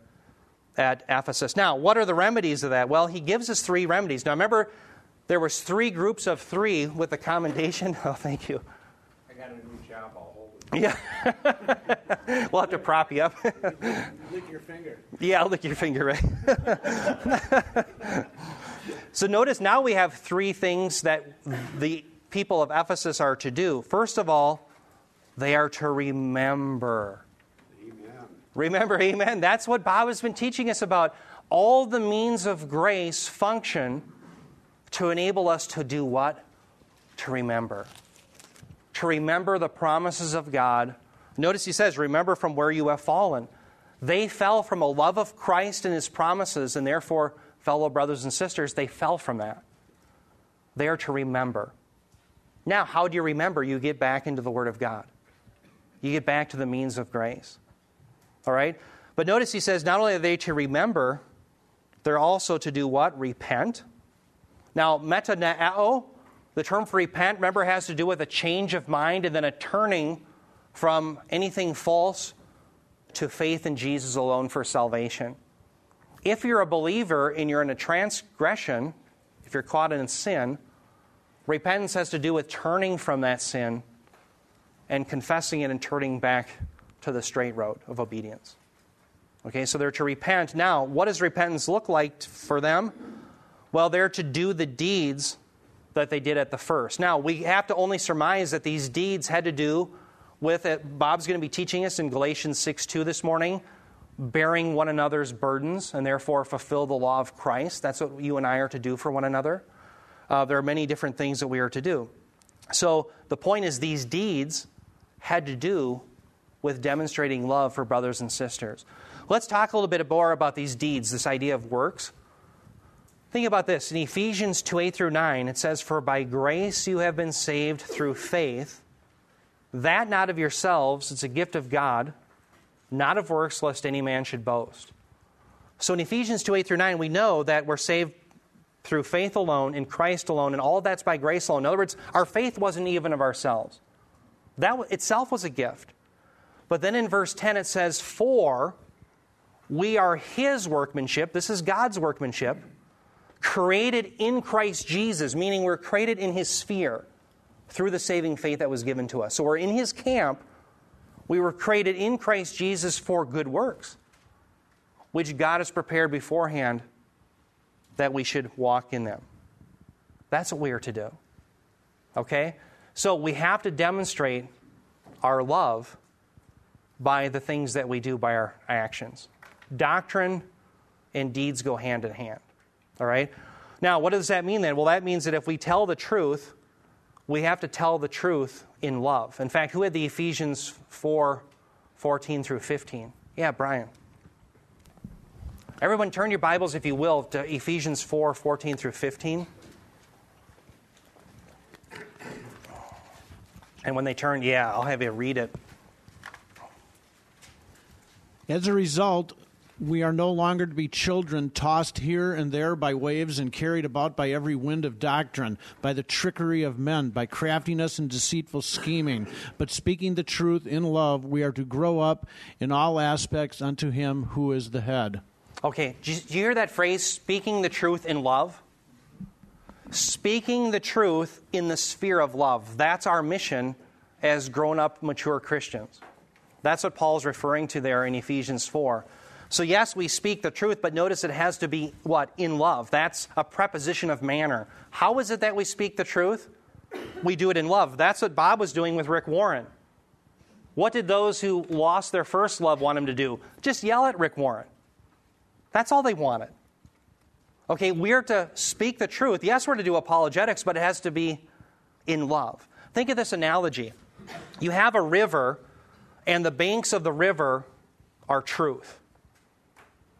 Speaker 1: at Ephesus. Now, what are the remedies of that? Well, he gives us three remedies. Now, remember, there was three groups of three with the commendation. Oh, thank you.
Speaker 4: I got a new job. I'll hold
Speaker 1: it. Yeah. we'll have to prop you up.
Speaker 4: lick your finger.
Speaker 1: Yeah, I'll lick your finger, right? so notice now we have three things that the people of Ephesus are to do. First of all, they are to remember.
Speaker 4: Amen.
Speaker 1: Remember, amen. That's what Bob has been teaching us about. All the means of grace function to enable us to do what? To remember. To remember the promises of God. Notice he says, Remember from where you have fallen. They fell from a love of Christ and his promises, and therefore, fellow brothers and sisters, they fell from that. They are to remember. Now, how do you remember? You get back into the Word of God, you get back to the means of grace. All right? But notice he says not only are they to remember, they're also to do what? Repent. Now, metaneo, the term for repent, remember, has to do with a change of mind and then a turning from anything false to faith in Jesus alone for salvation. If you're a believer and you're in a transgression, if you're caught in sin, repentance has to do with turning from that sin and confessing it and turning back to the straight road of obedience. Okay, so they're to repent. Now, what does repentance look like for them? Well, they're to do the deeds that they did at the first. Now, we have to only surmise that these deeds had to do with it. Bob's going to be teaching us in Galatians 6 2 this morning, bearing one another's burdens and therefore fulfill the law of Christ. That's what you and I are to do for one another. Uh, there are many different things that we are to do. So the point is, these deeds had to do with demonstrating love for brothers and sisters. Let's talk a little bit more about these deeds, this idea of works. Think about this. In Ephesians 2 8 through 9, it says, For by grace you have been saved through faith, that not of yourselves, it's a gift of God, not of works, lest any man should boast. So in Ephesians 2 8 through 9, we know that we're saved through faith alone, in Christ alone, and all that's by grace alone. In other words, our faith wasn't even of ourselves. That itself was a gift. But then in verse 10 it says, For we are his workmanship. This is God's workmanship created in Christ Jesus, meaning we're created in his sphere through the saving faith that was given to us. So we're in his camp. We were created in Christ Jesus for good works, which God has prepared beforehand that we should walk in them. That's what we are to do. Okay? So we have to demonstrate our love by the things that we do by our actions. Doctrine and deeds go hand in hand. All right? Now, what does that mean then? Well, that means that if we tell the truth, we have to tell the truth in love. In fact, who had the Ephesians 4 14 through 15? Yeah, Brian. Everyone, turn your Bibles, if you will, to Ephesians 4 14 through 15. And when they turn, yeah, I'll have you read it.
Speaker 7: As a result, we are no longer to be children tossed here and there by waves and carried about by every wind of doctrine, by the trickery of men, by craftiness and deceitful scheming. But speaking the truth in love, we are to grow up in all aspects unto Him who is the head.
Speaker 1: Okay, do you hear that phrase, speaking the truth in love? Speaking the truth in the sphere of love. That's our mission as grown up, mature Christians. That's what Paul's referring to there in Ephesians 4. So, yes, we speak the truth, but notice it has to be what? In love. That's a preposition of manner. How is it that we speak the truth? We do it in love. That's what Bob was doing with Rick Warren. What did those who lost their first love want him to do? Just yell at Rick Warren. That's all they wanted. Okay, we're to speak the truth. Yes, we're to do apologetics, but it has to be in love. Think of this analogy you have a river, and the banks of the river are truth.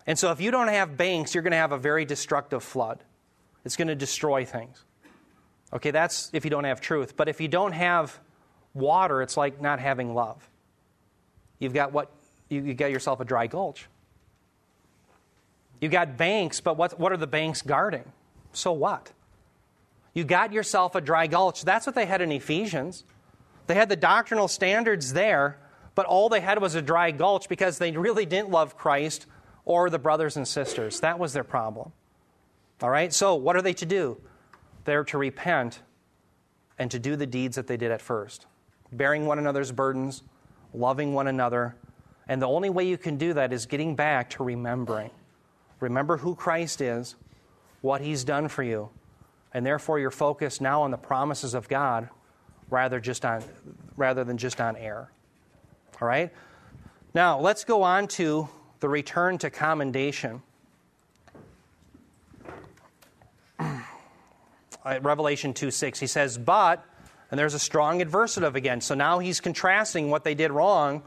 Speaker 1: And so, if you don't have banks, you're going to have a very destructive flood. It's going to destroy things. Okay, that's if you don't have truth. But if you don't have water, it's like not having love. You've got what? You, you got yourself a dry gulch. You got banks, but what, what are the banks guarding? So what? You got yourself a dry gulch. That's what they had in Ephesians. They had the doctrinal standards there, but all they had was a dry gulch because they really didn't love Christ or the brothers and sisters. That was their problem. All right? So, what are they to do? They're to repent and to do the deeds that they did at first bearing one another's burdens, loving one another. And the only way you can do that is getting back to remembering. Remember who Christ is, what he's done for you, and therefore you're focused now on the promises of God rather just on rather than just on air. All right? Now, let's go on to the return to commendation. Revelation 2 6, he says, But, and there's a strong adversative again. So now he's contrasting what they did wrong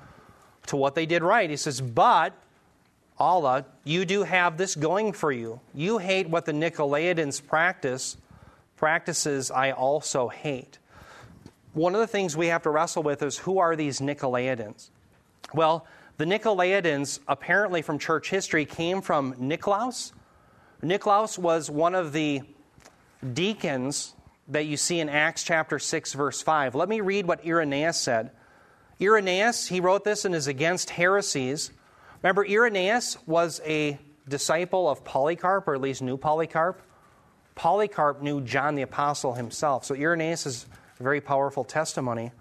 Speaker 1: to what they did right. He says, But, alla, you do have this going for you. You hate what the Nicolaitans practice, practices I also hate. One of the things we have to wrestle with is who are these Nicolaitans? Well, the Nicolaitans, apparently from church history, came from Nicolaus. Nicolaus was one of the deacons that you see in Acts chapter 6, verse 5. Let me read what Irenaeus said. Irenaeus, he wrote this and is against heresies. Remember, Irenaeus was a disciple of Polycarp, or at least knew Polycarp. Polycarp knew John the Apostle himself. So Irenaeus is a very powerful testimony.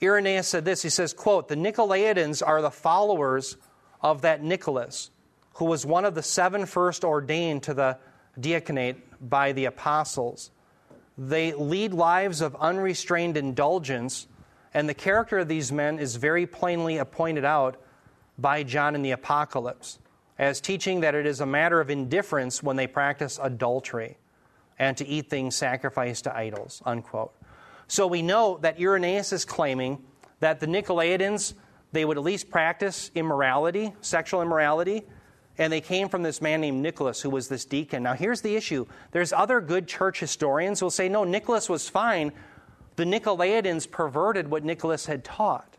Speaker 1: Irenaeus said this. He says, quote, The Nicolaitans are the followers of that Nicholas, who was one of the seven first ordained to the diaconate by the apostles. They lead lives of unrestrained indulgence, and the character of these men is very plainly pointed out by John in the Apocalypse as teaching that it is a matter of indifference when they practice adultery and to eat things sacrificed to idols. Unquote. So we know that Irenaeus is claiming that the Nicolaitans they would at least practice immorality, sexual immorality. And they came from this man named Nicholas, who was this deacon. Now, here's the issue there's other good church historians who will say, no, Nicholas was fine. The Nicolaitans perverted what Nicholas had taught.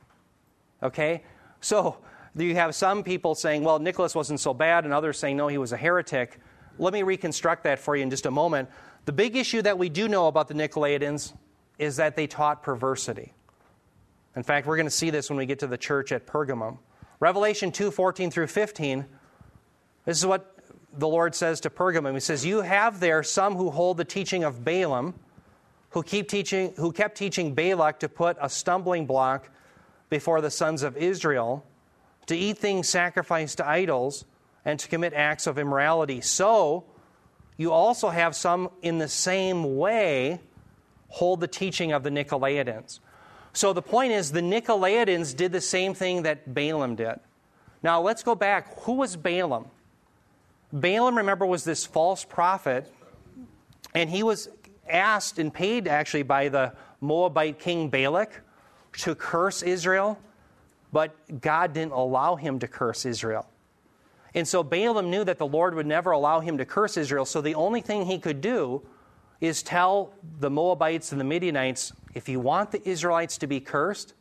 Speaker 1: Okay? So, you have some people saying, well, Nicholas wasn't so bad, and others saying, no, he was a heretic. Let me reconstruct that for you in just a moment. The big issue that we do know about the Nicolaitans is that they taught perversity. In fact, we're going to see this when we get to the church at Pergamum. Revelation 2 14 through 15. This is what the Lord says to Pergamum. He says, You have there some who hold the teaching of Balaam, who, keep teaching, who kept teaching Balak to put a stumbling block before the sons of Israel, to eat things sacrificed to idols, and to commit acts of immorality. So, you also have some in the same way hold the teaching of the Nicolaitans. So the point is, the Nicolaitans did the same thing that Balaam did. Now let's go back. Who was Balaam? Balaam, remember, was this false prophet, and he was asked and paid actually by the Moabite king Balak to curse Israel, but God didn't allow him to curse Israel. And so Balaam knew that the Lord would never allow him to curse Israel, so the only thing he could do is tell the Moabites and the Midianites if you want the Israelites to be cursed,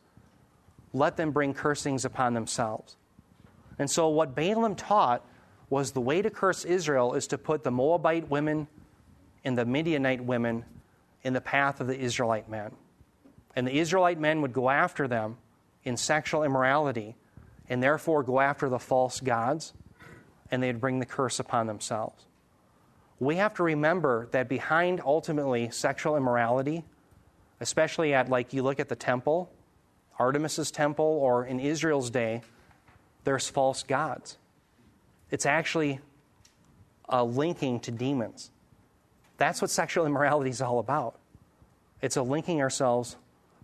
Speaker 1: let them bring cursings upon themselves. And so, what Balaam taught was the way to curse Israel is to put the Moabite women and the Midianite women in the path of the Israelite men. And the Israelite men would go after them in sexual immorality and therefore go after the false gods, and they'd bring the curse upon themselves we have to remember that behind ultimately sexual immorality, especially at like you look at the temple, Artemis's temple, or in Israel's day, there's false gods. It's actually a linking to demons. That's what sexual immorality is all about. It's a linking ourselves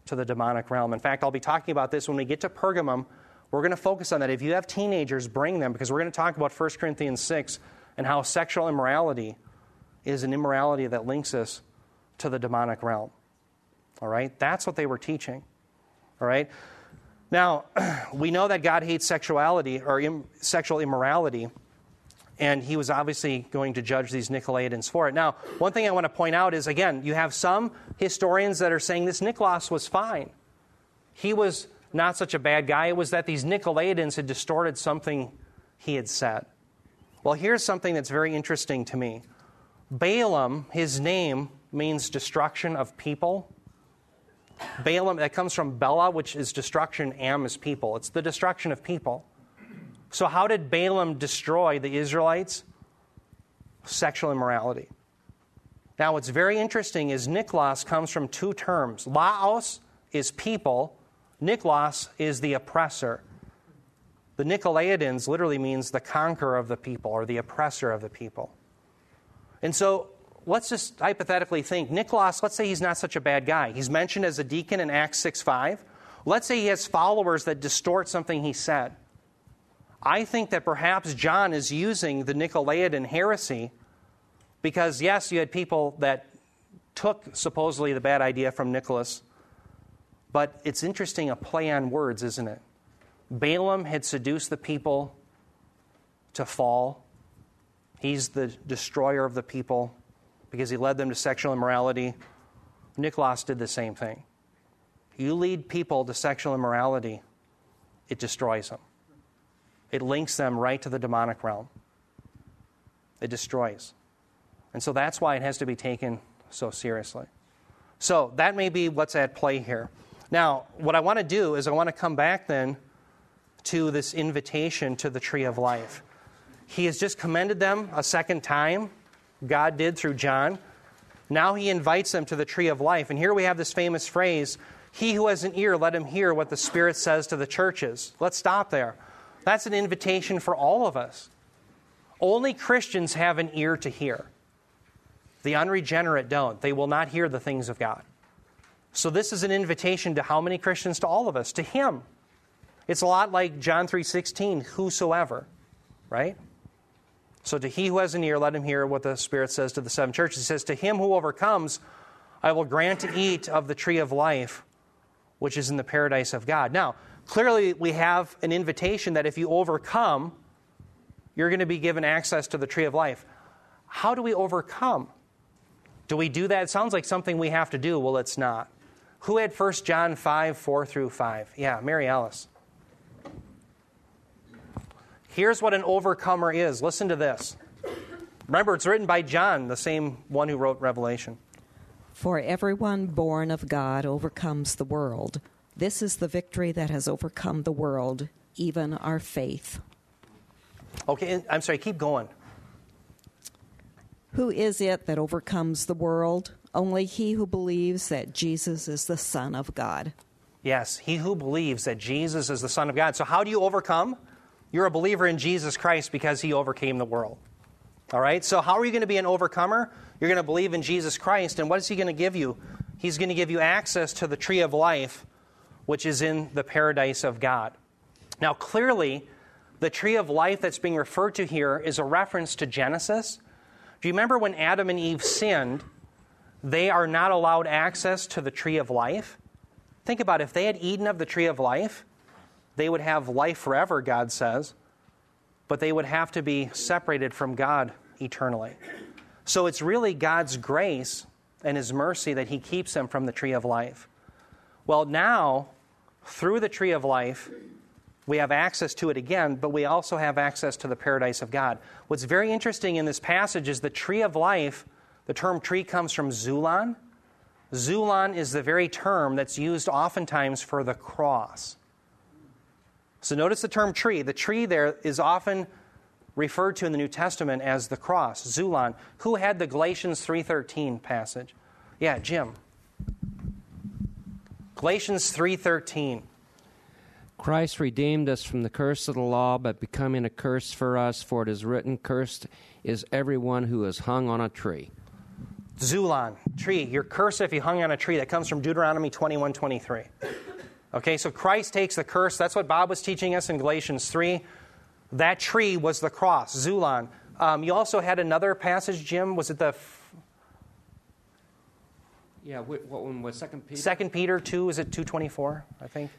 Speaker 1: to the demonic realm. In fact, I'll be talking about this when we get to Pergamum. We're going to focus on that. If you have teenagers, bring them because we're going to talk about 1 Corinthians 6 and how sexual immorality is an immorality that links us to the demonic realm. All right? That's what they were teaching. All right? Now, we know that God hates sexuality or Im- sexual immorality, and he was obviously going to judge these Nicolaitans for it. Now, one thing I want to point out is again, you have some historians that are saying this Nicholas was fine. He was not such a bad guy. It was that these Nicolaitans had distorted something he had said. Well, here's something that's very interesting to me. Balaam, his name means destruction of people. Balaam, that comes from Bela, which is destruction, Am is people. It's the destruction of people. So, how did Balaam destroy the Israelites? Sexual immorality. Now, what's very interesting is Niklas comes from two terms. Laos is people, Niklas is the oppressor. The Nicolaitans literally means the conqueror of the people or the oppressor of the people. And so let's just hypothetically think Nicholas, let's say he's not such a bad guy. He's mentioned as a deacon in Acts 6 5. Let's say he has followers that distort something he said. I think that perhaps John is using the Nicolaitan heresy because, yes, you had people that took supposedly the bad idea from Nicholas, but it's interesting a play on words, isn't it? Balaam had seduced the people to fall. He's the destroyer of the people because he led them to sexual immorality. Nicholas did the same thing. You lead people to sexual immorality, it destroys them. It links them right to the demonic realm. It destroys. And so that's why it has to be taken so seriously. So that may be what's at play here. Now, what I want to do is I want to come back then to this invitation to the tree of life. He has just commended them a second time. God did through John. Now he invites them to the tree of life. And here we have this famous phrase He who has an ear, let him hear what the Spirit says to the churches. Let's stop there. That's an invitation for all of us. Only Christians have an ear to hear. The unregenerate don't. They will not hear the things of God. So this is an invitation to how many Christians? To all of us, to Him. It's a lot like John 3:16, whosoever, right? So to he who has an ear, let him hear what the Spirit says to the seven churches. He says, To him who overcomes, I will grant to eat of the tree of life, which is in the paradise of God. Now, Clearly, we have an invitation that if you overcome, you're going to be given access to the tree of life. How do we overcome? Do we do that? It sounds like something we have to do. Well, it's not. Who had 1 John 5, 4 through 5? Yeah, Mary Alice. Here's what an overcomer is. Listen to this. Remember, it's written by John, the same one who wrote Revelation.
Speaker 8: For everyone born of God overcomes the world. This is the victory that has overcome the world, even our faith.
Speaker 1: Okay, I'm sorry, keep going.
Speaker 8: Who is it that overcomes the world? Only he who believes that Jesus is the Son of God.
Speaker 1: Yes, he who believes that Jesus is the Son of God. So, how do you overcome? You're a believer in Jesus Christ because he overcame the world. All right? So, how are you going to be an overcomer? You're going to believe in Jesus Christ. And what is he going to give you? He's going to give you access to the tree of life, which is in the paradise of God. Now, clearly, the tree of life that's being referred to here is a reference to Genesis. Do you remember when Adam and Eve sinned? They are not allowed access to the tree of life. Think about it. if they had eaten of the tree of life, they would have life forever, God says, but they would have to be separated from God eternally. So it's really God's grace and His mercy that He keeps them from the tree of life. Well, now, through the tree of life, we have access to it again, but we also have access to the paradise of God. What's very interesting in this passage is the tree of life, the term tree comes from Xulon. Xulon is the very term that's used oftentimes for the cross. So notice the term tree. The tree there is often referred to in the New Testament as the cross, Xulon. Who had the Galatians 3:13 passage? Yeah, Jim. Galatians 3:13.
Speaker 2: Christ redeemed us from the curse of the law by becoming a curse for us, for it is written, Cursed is everyone who is hung on a tree.
Speaker 1: Xulon, tree. You're cursed if you hung on a tree. That comes from Deuteronomy 21 23. Okay, so Christ takes the curse. That's what Bob was teaching us in Galatians 3. That tree was the cross, Xulon. Um, you also had another passage, Jim. Was it the. F-
Speaker 2: yeah, what one was Second Peter?
Speaker 1: Second Peter 2, is it 224, I think?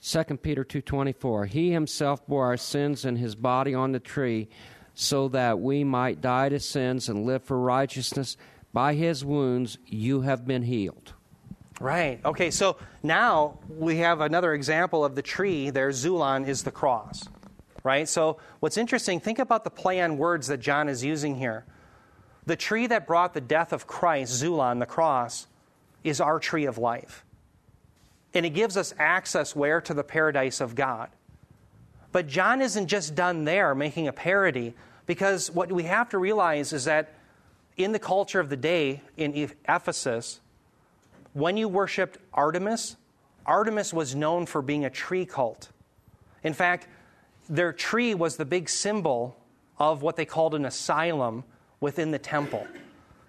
Speaker 2: 2 Peter 2:24 He himself bore our sins in his body on the tree so that we might die to sins and live for righteousness by his wounds you have been healed
Speaker 1: Right. Okay, so now we have another example of the tree there. Xulon is the cross. Right? So what's interesting, think about the play on words that John is using here. The tree that brought the death of Christ, Xulon, the cross, is our tree of life. And it gives us access where? To the paradise of God. But John isn't just done there making a parody, because what we have to realize is that in the culture of the day in Ephesus, when you worshiped Artemis, Artemis was known for being a tree cult. In fact, their tree was the big symbol of what they called an asylum within the temple.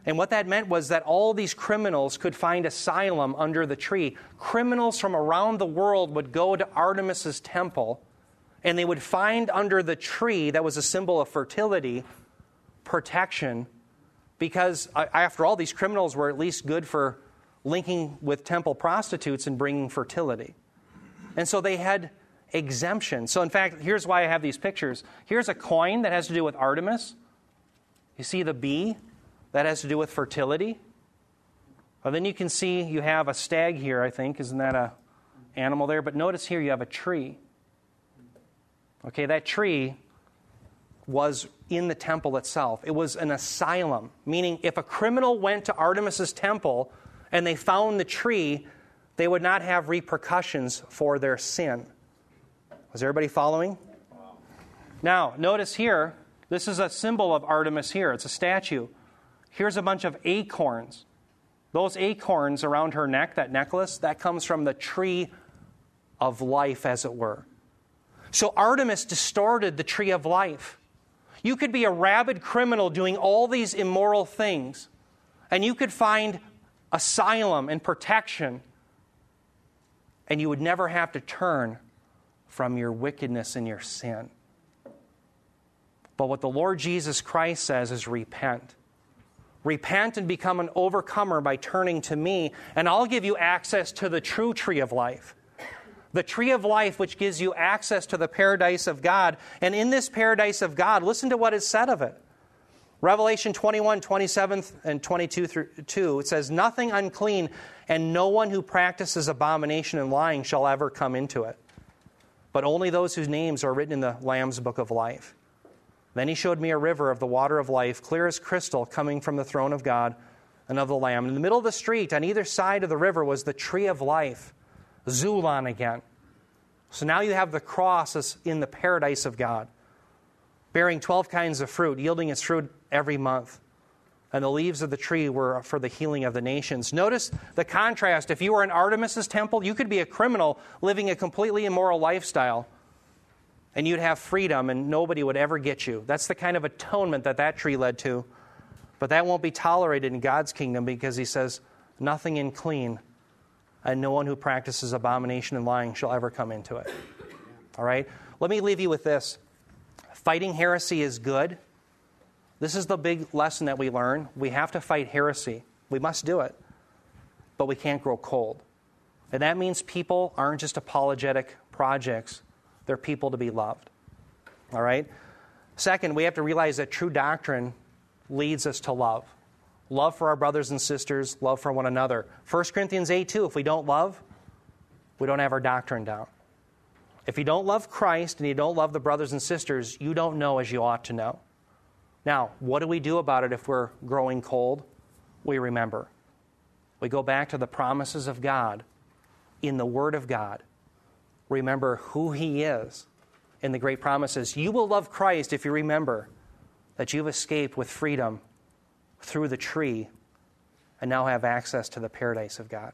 Speaker 1: And what that meant was that all these criminals could find asylum under the tree. Criminals from around the world would go to Artemis's temple and they would find under the tree that was a symbol of fertility protection because uh, after all these criminals were at least good for linking with temple prostitutes and bringing fertility. And so they had exemption. So, in fact, here's why I have these pictures. Here's a coin that has to do with Artemis. You see the bee? That has to do with fertility. Well, then you can see you have a stag here, I think. Isn't that a animal there? But notice here you have a tree. Okay, that tree was in the temple itself. It was an asylum, meaning if a criminal went to Artemis's temple and they found the tree, they would not have repercussions for their sin. Was everybody following? Now, notice here, this is a symbol of Artemis here. It's a statue. Here's a bunch of acorns. Those acorns around her neck, that necklace, that comes from the tree of life, as it were. So Artemis distorted the tree of life. You could be a rabid criminal doing all these immoral things, and you could find asylum and protection, and you would never have to turn from your wickedness and your sin. But what the Lord Jesus Christ says is repent. Repent and become an overcomer by turning to me, and I'll give you access to the true tree of life. The tree of life, which gives you access to the paradise of God. And in this paradise of God, listen to what is said of it. Revelation 21, 27 and 22 through 2, it says, Nothing unclean and no one who practices abomination and lying shall ever come into it, but only those whose names are written in the Lamb's book of life. Then he showed me a river of the water of life, clear as crystal, coming from the throne of God and of the Lamb. In the middle of the street, on either side of the river, was the tree of life, Xulon again. So now you have the cross as in the paradise of God, bearing 12 kinds of fruit, yielding its fruit every month. And the leaves of the tree were for the healing of the nations. Notice the contrast. If you were in Artemis's temple, you could be a criminal living a completely immoral lifestyle and you'd have freedom and nobody would ever get you. That's the kind of atonement that that tree led to. But that won't be tolerated in God's kingdom because he says, nothing unclean and no one who practices abomination and lying shall ever come into it. All right? Let me leave you with this. Fighting heresy is good. This is the big lesson that we learn. We have to fight heresy. We must do it. But we can't grow cold. And that means people aren't just apologetic projects. They're people to be loved. All right? Second, we have to realize that true doctrine leads us to love. Love for our brothers and sisters, love for one another. 1 Corinthians 8 2, if we don't love, we don't have our doctrine down. If you don't love Christ and you don't love the brothers and sisters, you don't know as you ought to know. Now, what do we do about it if we're growing cold? We remember. We go back to the promises of God in the Word of God remember who He is in the great promises. You will love Christ if you remember that you've escaped with freedom through the tree and now have access to the paradise of God.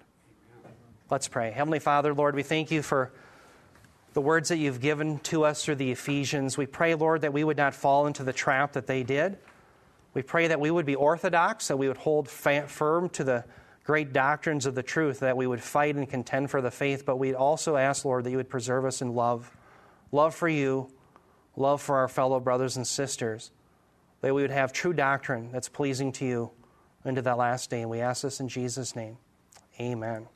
Speaker 1: Let's pray. Heavenly Father, Lord, we thank you for the words that you've given to us through the Ephesians. We pray, Lord, that we would not fall into the trap that they did. We pray that we would be orthodox, that we would hold firm to the great doctrines of the truth, that we would fight and contend for the faith, but we'd also ask, Lord, that you would preserve us in love love for you, love for our fellow brothers and sisters, that we would have true doctrine that's pleasing to you into that last day. And we ask this in Jesus' name. Amen.